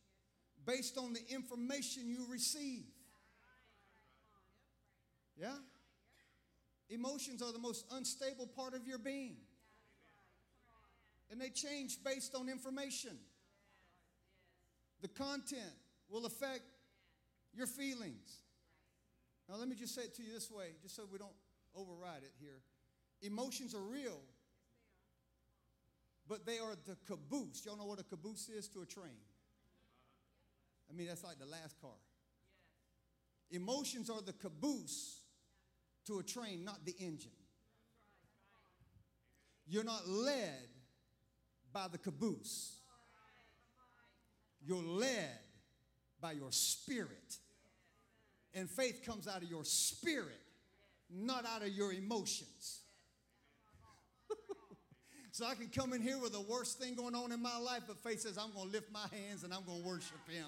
based on the information you receive. Yeah? Emotions are the most unstable part of your being. And they change based on information. The content will affect your feelings. Now, let me just say it to you this way, just so we don't override it here. Emotions are real, but they are the caboose. Y'all know what a caboose is to a train? I mean, that's like the last car. Emotions are the caboose to a train, not the engine. You're not led by the caboose, you're led by your spirit. And faith comes out of your spirit, not out of your emotions. So I can come in here with the worst thing going on in my life, but faith says, I'm going to lift my hands and I'm going to worship Him.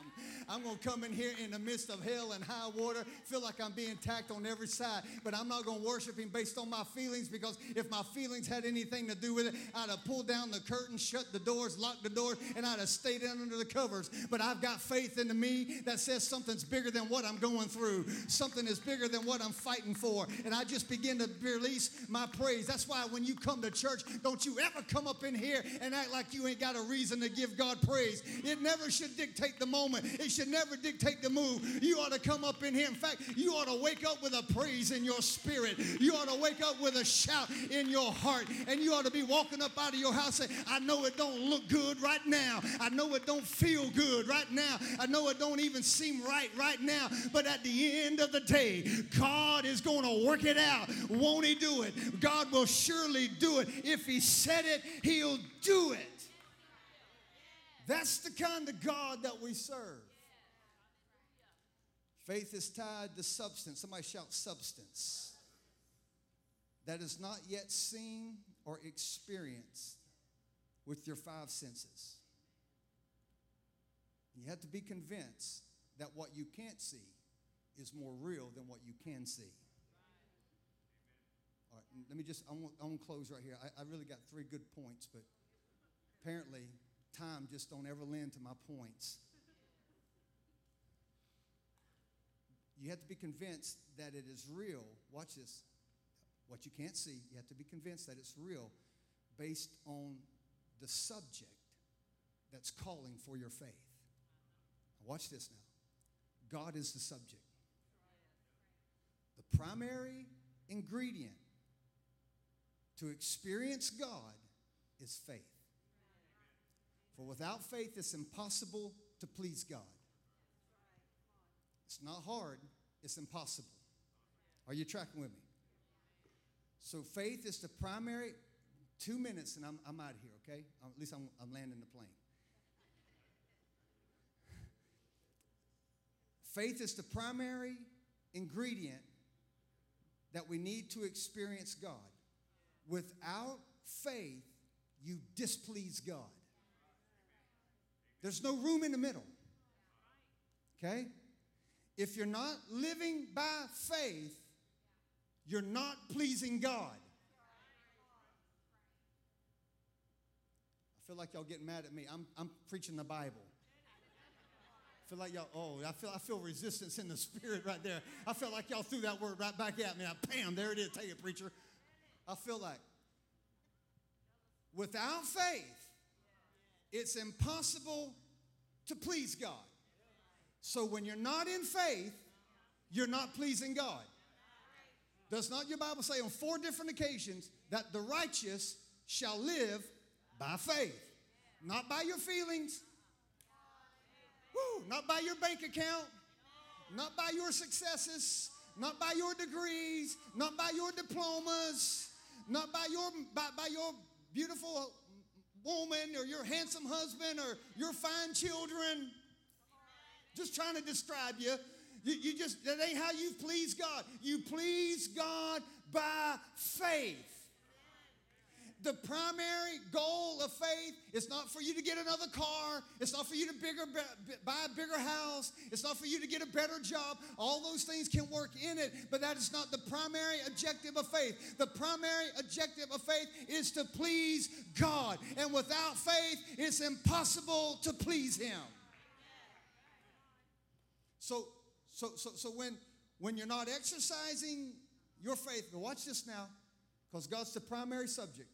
I'm going to come in here in the midst of hell and high water, feel like I'm being attacked on every side, but I'm not going to worship Him based on my feelings because if my feelings had anything to do with it, I'd have pulled down the curtain, shut the doors, locked the door, and I'd have stayed in under the covers. But I've got faith into me that says something's bigger than what I'm going through, something is bigger than what I'm fighting for. And I just begin to release my praise. That's why when you come to church, don't you ever come up in here and act like you ain't got a reason to give God praise. It never should dictate the moment, it should never dictate the move. You ought to come up in here. In fact, you ought to wake up with a praise in your spirit. You ought to wake up with a shout in your heart. And you ought to be walking up out of your house saying, I know it don't look good right now. I know it don't feel good right now. I know it don't even seem right right now. But at the end of the day, God is going to work it out. Won't He do it? God will surely do it. If He said it, He'll do it. That's the kind of God that we serve. Faith is tied to substance. Somebody shout substance. That is not yet seen or experienced with your five senses. You have to be convinced that what you can't see is more real than what you can see. All right, let me just, I want, I close right here. I, I really got three good points, but apparently time just don't ever lend to my points. You have to be convinced that it is real. Watch this. What you can't see, you have to be convinced that it's real based on the subject that's calling for your faith. Watch this now. God is the subject. The primary ingredient to experience God is faith. For without faith, it's impossible to please God. It's not hard, it's impossible. Are you tracking with me? So, faith is the primary. Two minutes and I'm, I'm out of here, okay? At least I'm, I'm landing the plane. Faith is the primary ingredient that we need to experience God. Without faith, you displease God. There's no room in the middle. Okay? If you're not living by faith, you're not pleasing God. I feel like y'all getting mad at me. I'm, I'm preaching the Bible. I feel like y'all, oh, I feel, I feel resistance in the spirit right there. I feel like y'all threw that word right back at me. I, bam, there it is. Take it, preacher. I feel like without faith, it's impossible to please God. So when you're not in faith, you're not pleasing God. Does not your Bible say on four different occasions that the righteous shall live by faith? Not by your feelings, Woo, not by your bank account, not by your successes, not by your degrees, not by your diplomas, not by your by, by your beautiful woman or your handsome husband or your fine children. Just trying to describe you. You, you just, that ain't how you please God. You please God by faith. The primary goal of faith is not for you to get another car. It's not for you to bigger, buy a bigger house. It's not for you to get a better job. All those things can work in it, but that is not the primary objective of faith. The primary objective of faith is to please God. And without faith, it's impossible to please Him. So, so, so, so when, when you're not exercising your faith, watch this now, because God's the primary subject.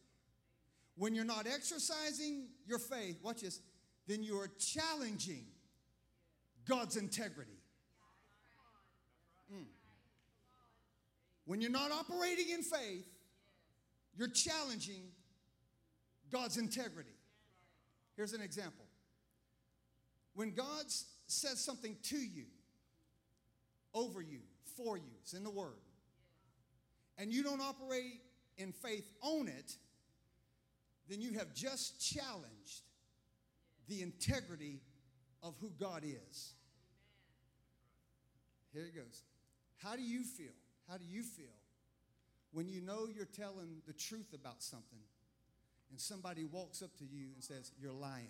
When you're not exercising your faith, watch this, then you are challenging God's integrity. Mm. When you're not operating in faith, you're challenging God's integrity. Here's an example. When God says something to you, over you, for you, it's in the Word, and you don't operate in faith on it, then you have just challenged the integrity of who God is. Here it goes. How do you feel? How do you feel when you know you're telling the truth about something and somebody walks up to you and says, You're lying?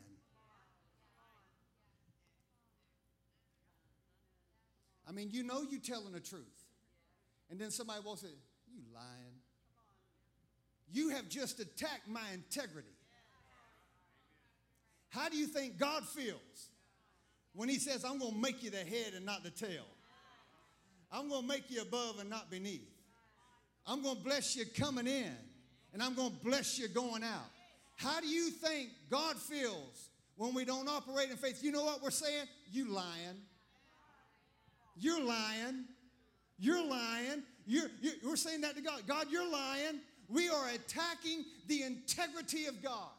I mean, you know you're telling the truth. And then somebody walks in, You lying. You have just attacked my integrity. How do you think God feels when He says, I'm going to make you the head and not the tail? I'm going to make you above and not beneath. I'm going to bless you coming in, and I'm going to bless you going out. How do you think God feels when we don't operate in faith? You know what we're saying? You lying. You're lying. You're lying. You're, you're, we're saying that to God. God, you're lying. We are attacking the integrity of God.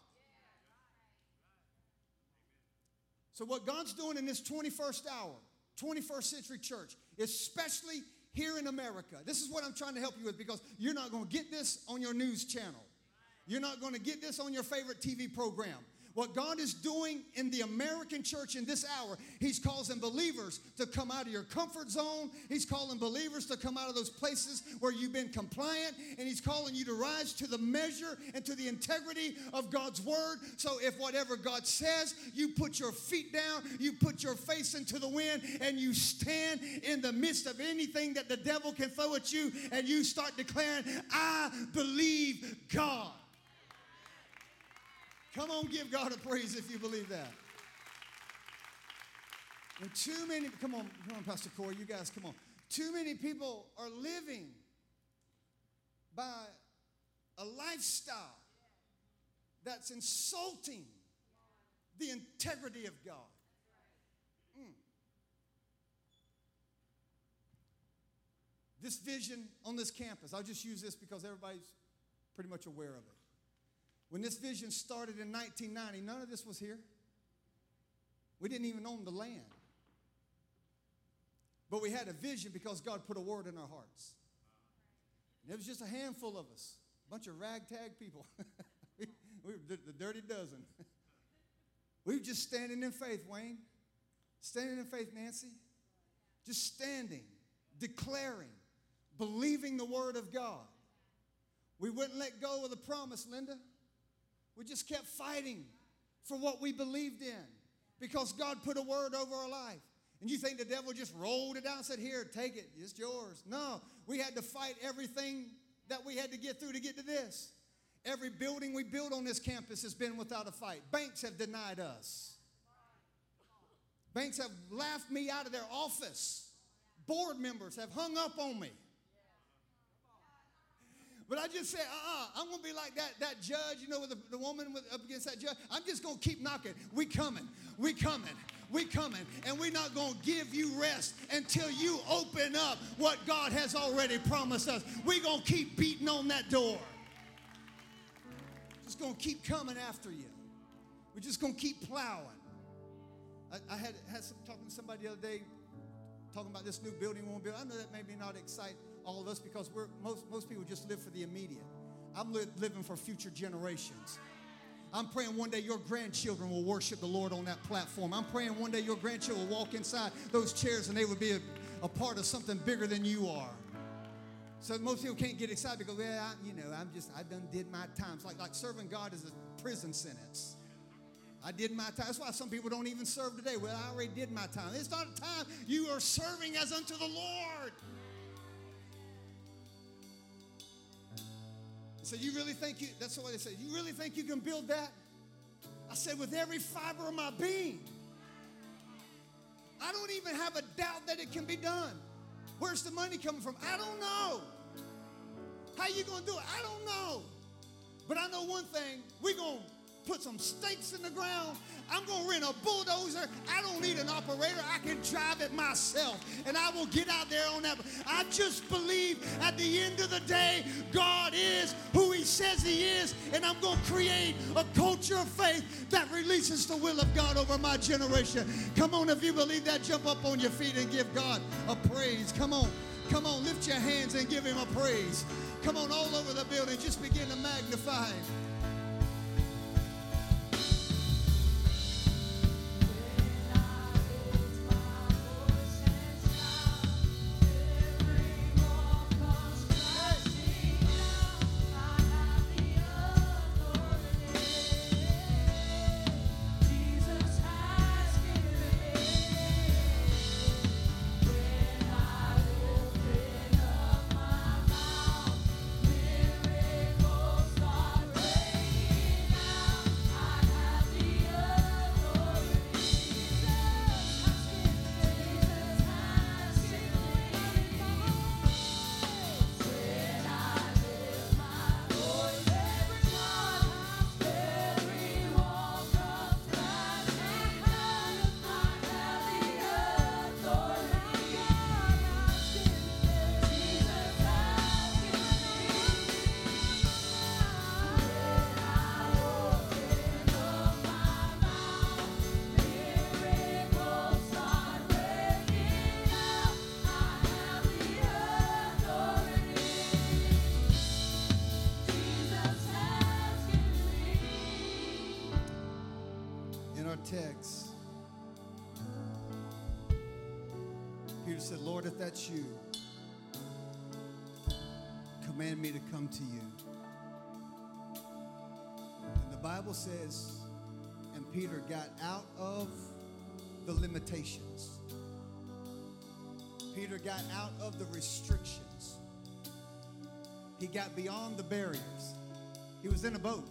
So, what God's doing in this 21st hour, 21st century church, especially here in America, this is what I'm trying to help you with because you're not going to get this on your news channel. You're not going to get this on your favorite TV program. What God is doing in the American church in this hour, He's causing believers to come out of your comfort zone. He's calling believers to come out of those places where you've been compliant, and He's calling you to rise to the measure and to the integrity of God's word. So if whatever God says, you put your feet down, you put your face into the wind, and you stand in the midst of anything that the devil can throw at you, and you start declaring, I believe God. Come on, give God a praise if you believe that. And too many, come on, come on, Pastor Corey, you guys, come on. Too many people are living by a lifestyle that's insulting the integrity of God. Mm. This vision on this campus, I'll just use this because everybody's pretty much aware of it. When this vision started in 1990, none of this was here. We didn't even own the land. But we had a vision because God put a word in our hearts. And it was just a handful of us, a bunch of ragtag people. we, were the, the dirty dozen. we were just standing in faith, Wayne. Standing in faith, Nancy. Just standing, declaring, believing the word of God. We wouldn't let go of the promise, Linda. We just kept fighting for what we believed in because God put a word over our life. And you think the devil just rolled it out and said, Here, take it, it's yours. No, we had to fight everything that we had to get through to get to this. Every building we built on this campus has been without a fight. Banks have denied us. Banks have laughed me out of their office. Board members have hung up on me. But I just said, uh-uh, I'm going to be like that, that judge, you know, with the, the woman with, up against that judge. I'm just going to keep knocking. We coming. We coming. We coming. And we're not going to give you rest until you open up what God has already promised us. We're going to keep beating on that door. Just going to keep coming after you. We're just going to keep plowing. I, I had, had some, talking to somebody the other day, talking about this new building we to build. I know that maybe not excite all of us because we're, most, most people just live for the immediate. I'm li- living for future generations. I'm praying one day your grandchildren will worship the Lord on that platform. I'm praying one day your grandchildren will walk inside those chairs and they will be a, a part of something bigger than you are. So most people can't get excited because, well, I, you know, I'm just, I done did my time. It's like, like serving God is a prison sentence. I did my time. That's why some people don't even serve today. Well, I already did my time. It's not a time. You are serving as unto the Lord. So you really think you, that's what they said, you really think you can build that? I said, with every fiber of my being. I don't even have a doubt that it can be done. Where's the money coming from? I don't know. How you gonna do it? I don't know. But I know one thing, we're gonna put some stakes in the ground. I'm going to rent a bulldozer. I don't need an operator. I can drive it myself. And I will get out there on that. I just believe at the end of the day, God is who He says He is. And I'm going to create a culture of faith that releases the will of God over my generation. Come on, if you believe that, jump up on your feet and give God a praise. Come on. Come on, lift your hands and give Him a praise. Come on, all over the building, just begin to magnify Him. Peter got out of the limitations. Peter got out of the restrictions. He got beyond the barriers. He was in a boat.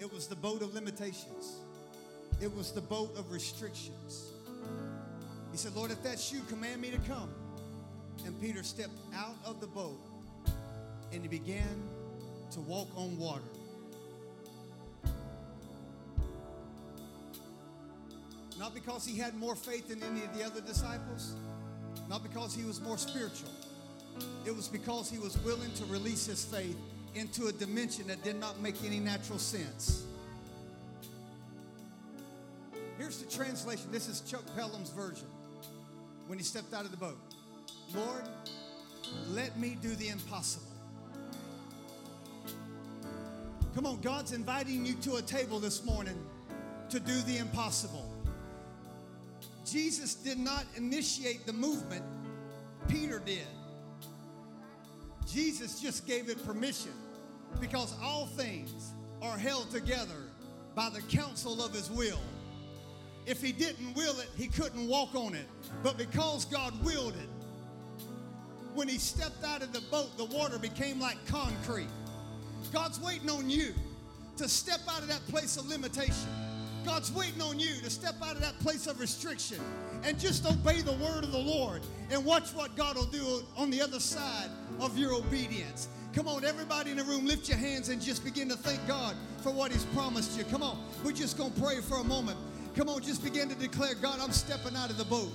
It was the boat of limitations. It was the boat of restrictions. He said, Lord, if that's you, command me to come. And Peter stepped out of the boat and he began to walk on water. Not because he had more faith than any of the other disciples, not because he was more spiritual. It was because he was willing to release his faith into a dimension that did not make any natural sense. Here's the translation. This is Chuck Pelham's version when he stepped out of the boat. Lord, let me do the impossible. Come on, God's inviting you to a table this morning to do the impossible. Jesus did not initiate the movement, Peter did. Jesus just gave it permission because all things are held together by the counsel of his will. If he didn't will it, he couldn't walk on it. But because God willed it, when he stepped out of the boat, the water became like concrete. God's waiting on you to step out of that place of limitation. God's waiting on you to step out of that place of restriction and just obey the word of the Lord and watch what God will do on the other side of your obedience. Come on, everybody in the room, lift your hands and just begin to thank God for what He's promised you. Come on, we're just going to pray for a moment. Come on, just begin to declare God, I'm stepping out of the boat.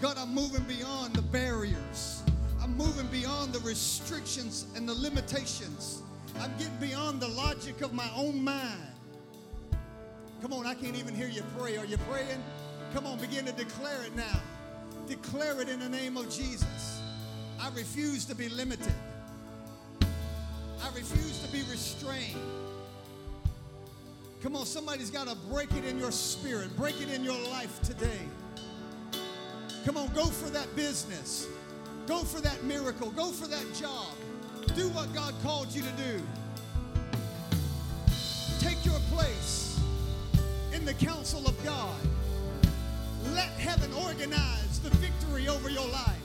God, I'm moving beyond the barriers. I'm moving beyond the restrictions and the limitations. I'm getting beyond the logic of my own mind. Come on, I can't even hear you pray. Are you praying? Come on, begin to declare it now. Declare it in the name of Jesus. I refuse to be limited. I refuse to be restrained. Come on, somebody's got to break it in your spirit, break it in your life today. Come on, go for that business. Go for that miracle. Go for that job. Do what God called you to do. Take your place in the counsel of God. Let heaven organize the victory over your life.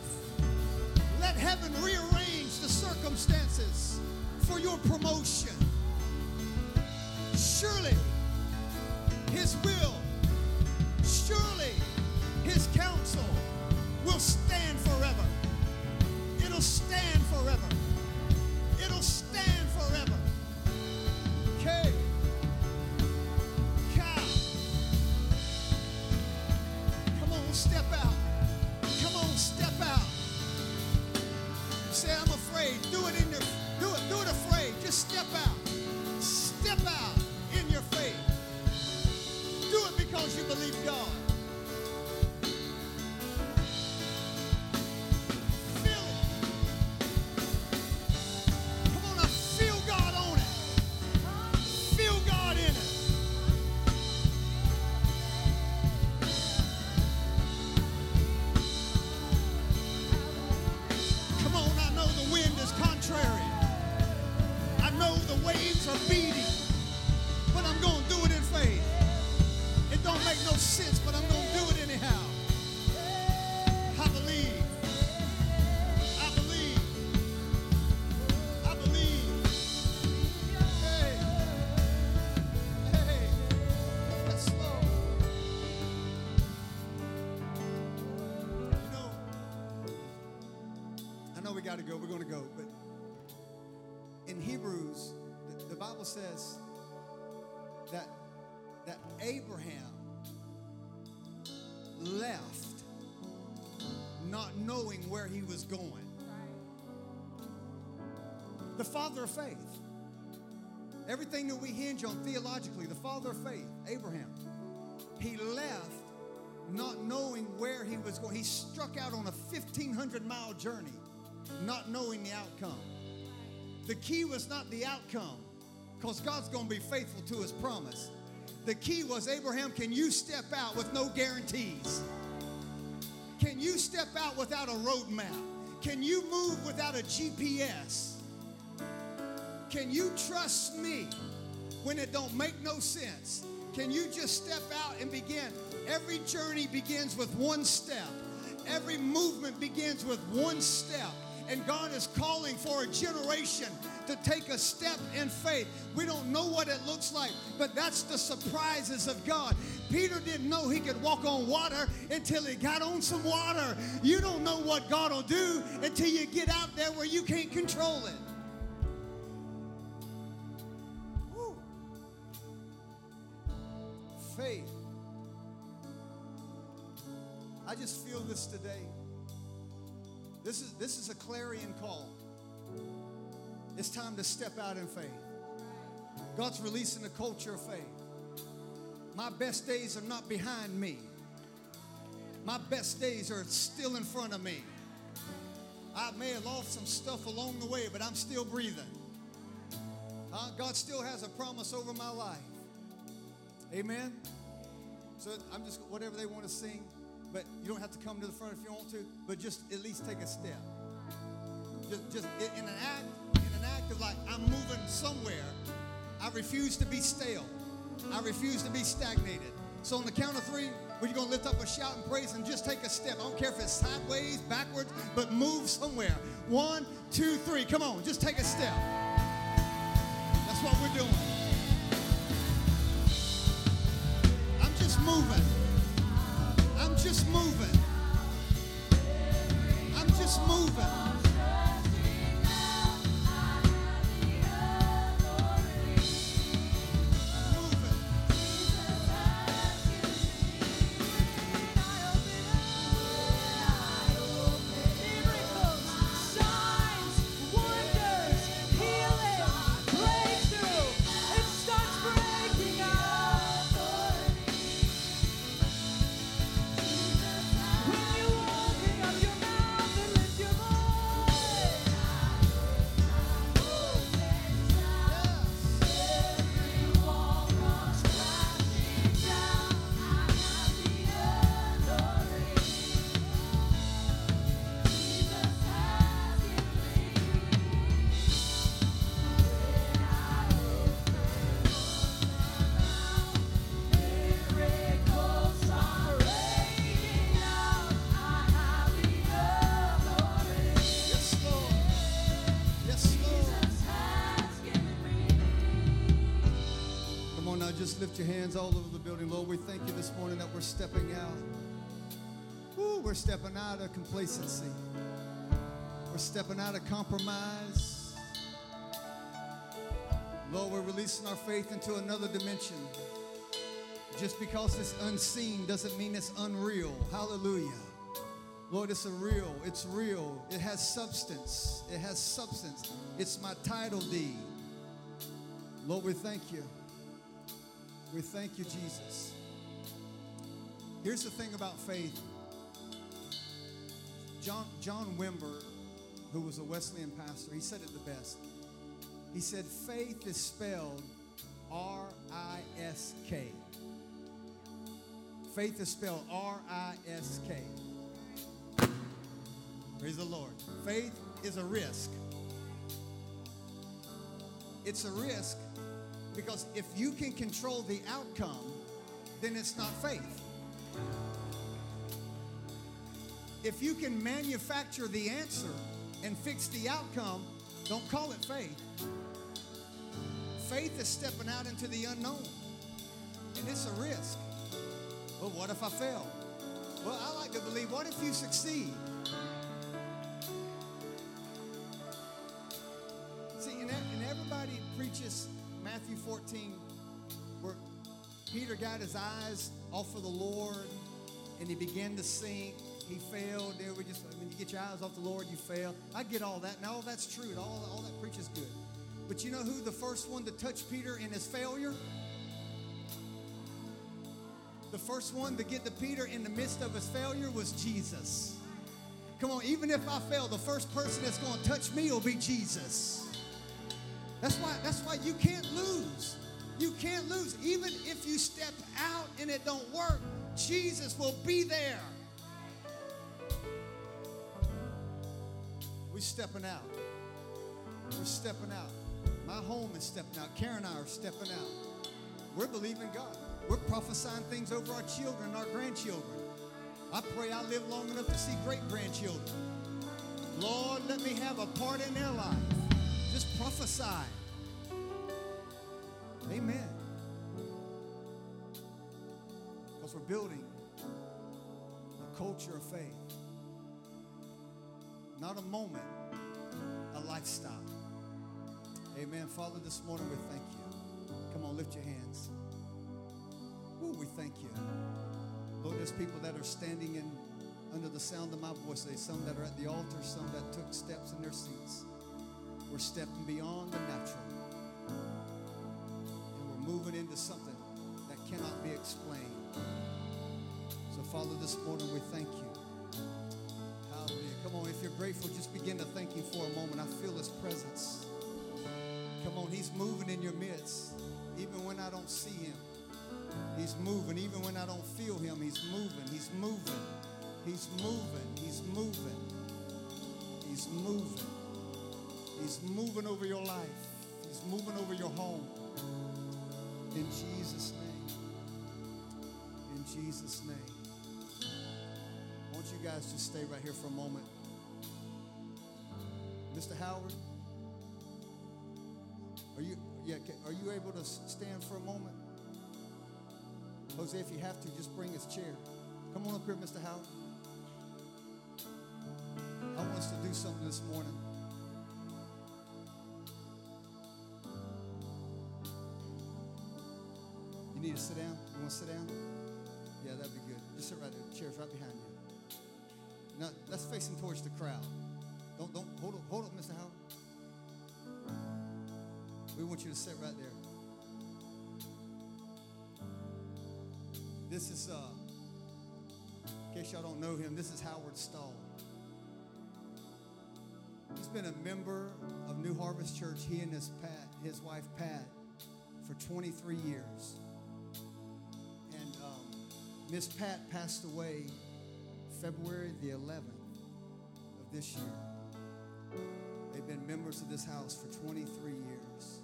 Let heaven rearrange the circumstances for your promotion. Surely his will, surely his counsel will stand forever. It'll stand forever. It'll stand forever. Okay. Step out. Come on, step out. Say, I'm afraid. Do it in your, do it, do it afraid. Just step out. Step out in your faith. Do it because you believe God. Knowing where he was going. The father of faith. Everything that we hinge on theologically, the father of faith, Abraham, he left not knowing where he was going. He struck out on a 1,500 mile journey, not knowing the outcome. The key was not the outcome, because God's going to be faithful to his promise. The key was Abraham, can you step out with no guarantees? Can you step out without a roadmap? Can you move without a GPS? Can you trust me when it don't make no sense? Can you just step out and begin? Every journey begins with one step. Every movement begins with one step. And God is calling for a generation to take a step in faith. We don't know what it looks like, but that's the surprises of God. Peter didn't know he could walk on water until he got on some water. You don't know what God will do until you get out there where you can't control it. Woo. Faith. I just feel this today. This is this is a clarion call. It's time to step out in faith. God's releasing a culture of faith. My best days are not behind me. My best days are still in front of me. I may have lost some stuff along the way, but I'm still breathing. Uh, God still has a promise over my life. Amen. So I'm just whatever they want to sing, but you don't have to come to the front if you want to, but just at least take a step. Just, just in an act, in an act of like I'm moving somewhere. I refuse to be stale. I refuse to be stagnated. So on the count of three, we're gonna lift up a shout and praise and just take a step. I don't care if it's sideways, backwards, but move somewhere. One, two, three. Come on, just take a step. That's what we're doing. I'm just moving. Just moving. I'm just. Moving. Hands all over the building. Lord, we thank you this morning that we're stepping out. Woo, we're stepping out of complacency. We're stepping out of compromise. Lord, we're releasing our faith into another dimension. Just because it's unseen doesn't mean it's unreal. Hallelujah. Lord, it's a real, it's real. It has substance. It has substance. It's my title deed. Lord, we thank you. We thank you, Jesus. Here's the thing about faith. John, John Wimber, who was a Wesleyan pastor, he said it the best. He said, faith is spelled R I S K. Faith is spelled R I S K. Praise the Lord. Faith is a risk. It's a risk because if you can control the outcome, then it's not faith. If you can manufacture the answer and fix the outcome, don't call it faith. Faith is stepping out into the unknown, and it's a risk. Well, what if I fail? Well, I like to believe, what if you succeed? See, and, and everybody preaches Matthew 14, where Peter got his eyes off of the Lord and he began to sink. He failed. There we just when you get your eyes off the Lord, you fail. I get all that. And all that's true. And all, all that preach is good. But you know who the first one to touch Peter in his failure? The first one to get to Peter in the midst of his failure was Jesus. Come on, even if I fail, the first person that's going to touch me will be Jesus. That's why that's why you can't lose. You can't lose. Even if you step out and it don't work, Jesus will be there. We're stepping out. We're stepping out. My home is stepping out. Karen and I are stepping out. We're believing God. We're prophesying things over our children and our grandchildren. I pray I live long enough to see great grandchildren. Lord, let me have a part in their life. Prophesy. Amen. Because we're building a culture of faith. Not a moment, a lifestyle. Amen. Father, this morning we thank you. Come on, lift your hands. Ooh, we thank you. Lord, there's people that are standing in under the sound of my voice. There's some that are at the altar, some that took steps in their seats. We're stepping beyond the natural. And we're moving into something that cannot be explained. So, Father, this morning we thank you. Hallelujah. Come on, if you're grateful, just begin to thank Him for a moment. I feel His presence. Come on, He's moving in your midst, even when I don't see Him. He's moving, even when I don't feel Him. He's moving, He's moving, He's moving, He's moving, He's moving. He's moving over your life, He's moving over your home. In Jesus' name. In Jesus' name. Won't you guys to stay right here for a moment? Mr. Howard, are you yeah, are you able to stand for a moment? Jose, if you have to, just bring his chair. Come on up here, Mr. Howard. I want us to do something this morning. You need to sit down? You want to sit down? Yeah, that'd be good. Just sit right there. The chair's right behind you. Now, that's facing towards the crowd. Don't, don't, hold up, hold up, Mr. Howard. We want you to sit right there. This is, uh, in case y'all don't know him, this is Howard Stahl. He's been a member of New Harvest Church, he and his Pat, his wife Pat, for 23 years. Miss Pat passed away February the 11th of this year. They've been members of this house for 23 years.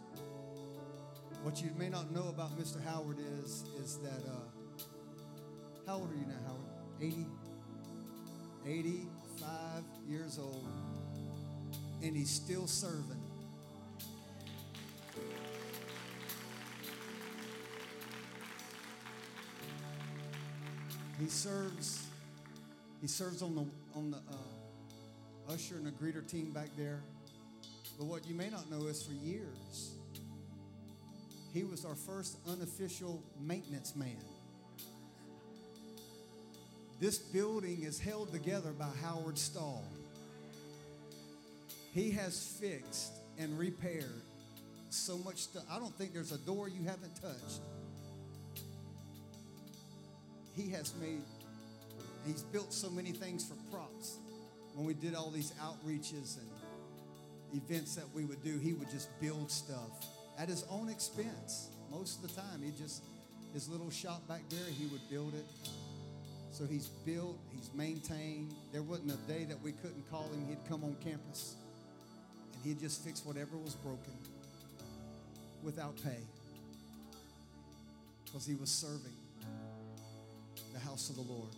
What you may not know about Mr. Howard is, is that, uh, how old are you now, Howard? 80? 85 years old. And he's still serving. He serves. He serves on the on the uh, usher and the greeter team back there. But what you may not know is for years, he was our first unofficial maintenance man. This building is held together by Howard Stahl. He has fixed and repaired so much stuff. I don't think there's a door you haven't touched. He has made, he's built so many things for props. When we did all these outreaches and events that we would do, he would just build stuff at his own expense. Most of the time, he just, his little shop back there, he would build it. So he's built, he's maintained. There wasn't a day that we couldn't call him. He'd come on campus and he'd just fix whatever was broken without pay because he was serving the house of the Lord.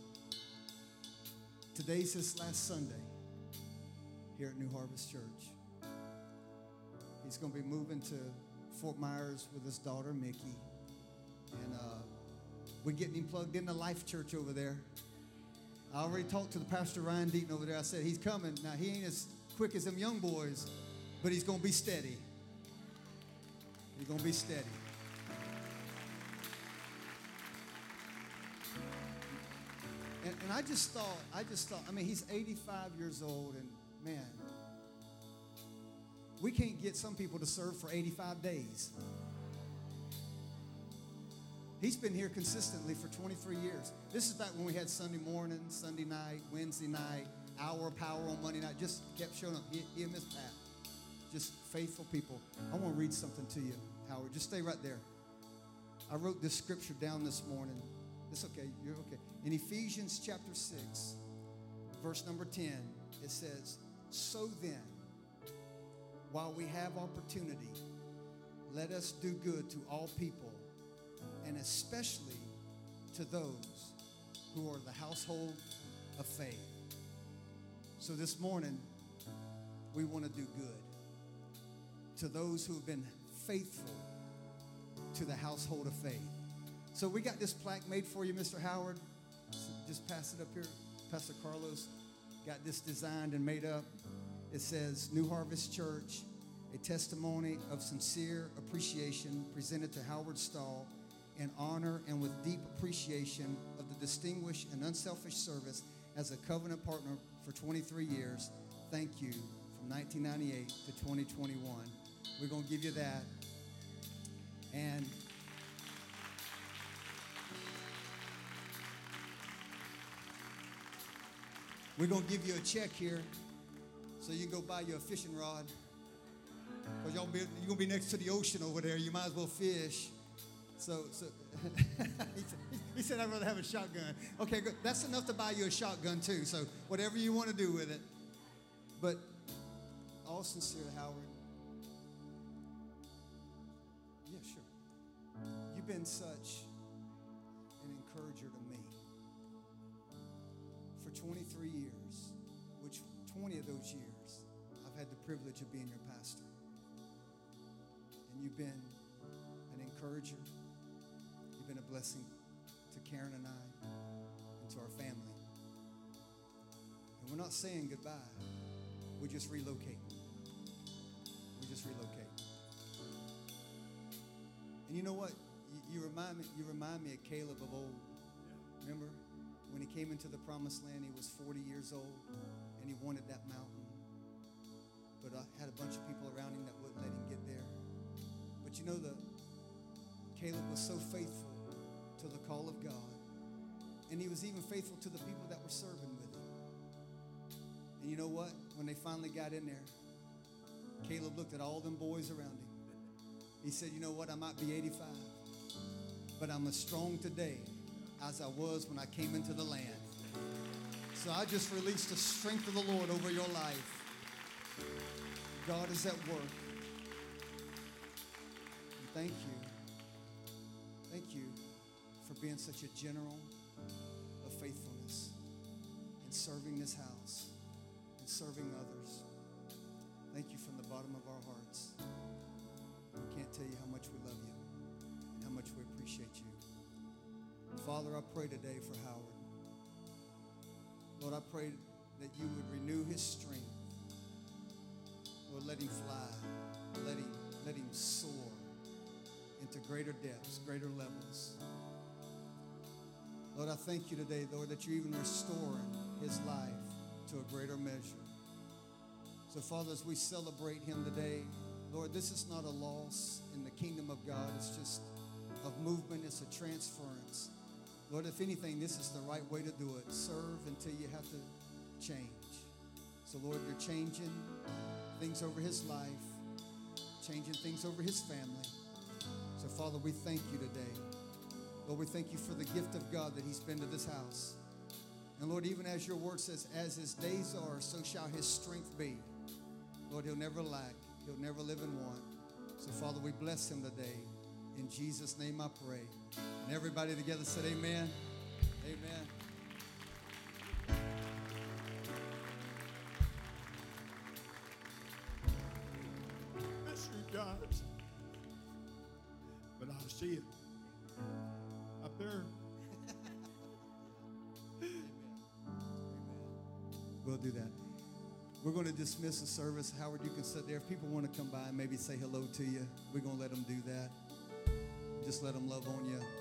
Today's his last Sunday here at New Harvest Church. He's going to be moving to Fort Myers with his daughter, Mickey. And uh, we're getting him plugged into Life Church over there. I already talked to the pastor Ryan Deaton over there. I said, he's coming. Now, he ain't as quick as them young boys, but he's going to be steady. He's going to be steady. And, I just thought, I just thought, I mean, he's 85 years old, and man, we can't get some people to serve for 85 days. He's been here consistently for 23 years. This is back when we had Sunday morning, Sunday night, Wednesday night, hour of power on Monday night. Just kept showing up. He, he and Miss Pat. Just faithful people. I want to read something to you, Howard. Just stay right there. I wrote this scripture down this morning. It's okay. You're okay. In Ephesians chapter 6, verse number 10, it says, So then, while we have opportunity, let us do good to all people, and especially to those who are the household of faith. So this morning, we want to do good to those who have been faithful to the household of faith. So we got this plaque made for you, Mr. Howard. Just pass it up here. Pastor Carlos got this designed and made up. It says New Harvest Church, a testimony of sincere appreciation presented to Howard Stahl in honor and with deep appreciation of the distinguished and unselfish service as a covenant partner for 23 years. Thank you from 1998 to 2021. We're going to give you that. And we're going to give you a check here so you can go buy you a fishing rod. Because y'all be, you're going to be next to the ocean over there. You might as well fish. So, so he, said, he said, I'd rather have a shotgun. Okay, good. That's enough to buy you a shotgun, too. So, whatever you want to do with it. But, all sincere, Howard. Yeah, sure. You've been such 23 years, which 20 of those years, I've had the privilege of being your pastor. And you've been an encourager. You've been a blessing to Karen and I and to our family. And we're not saying goodbye. We're just relocating. We just relocate. And you know what? You, you remind me. You remind me of Caleb of old. Remember when he came into the promised land? He was 40 years old, and he wanted that mountain. But I had a bunch of people around him that wouldn't let him get there. But you know the Caleb was so faithful to the call of God, and he was even faithful to the people that were serving with him. And you know what? When they finally got in there, Caleb looked at all them boys around him. He said, You know what? I might be 85, but I'm as strong today as I was when I came into the land. So I just released the strength of the Lord over your life. God is at work. And thank you. Thank you for being such a general of faithfulness and serving this house and serving others. Thank you from the bottom of our hearts. I can't tell you how much we love you and how much we appreciate you. Father, I pray today for Howard. Lord, I pray that you would renew his strength. Lord, let him fly. Let him, let him soar into greater depths, greater levels. Lord, I thank you today, Lord, that you're even restoring his life to a greater measure. So, Father, as we celebrate him today, Lord, this is not a loss in the kingdom of God. It's just of movement, it's a transference. Lord, if anything, this is the right way to do it. Serve until you have to change. So, Lord, you're changing things over his life, changing things over his family. So, Father, we thank you today. Lord, we thank you for the gift of God that he's been to this house. And Lord, even as your word says, as his days are, so shall his strength be. Lord, he'll never lack, he'll never live in want. So, Father, we bless him today. In Jesus' name I pray. And everybody together said, Amen. Amen. miss you guys. But I see it up there. We'll do that. We're going to dismiss the service. Howard, you can sit there. If people want to come by and maybe say hello to you, we're going to let them do that. Just let them love on you.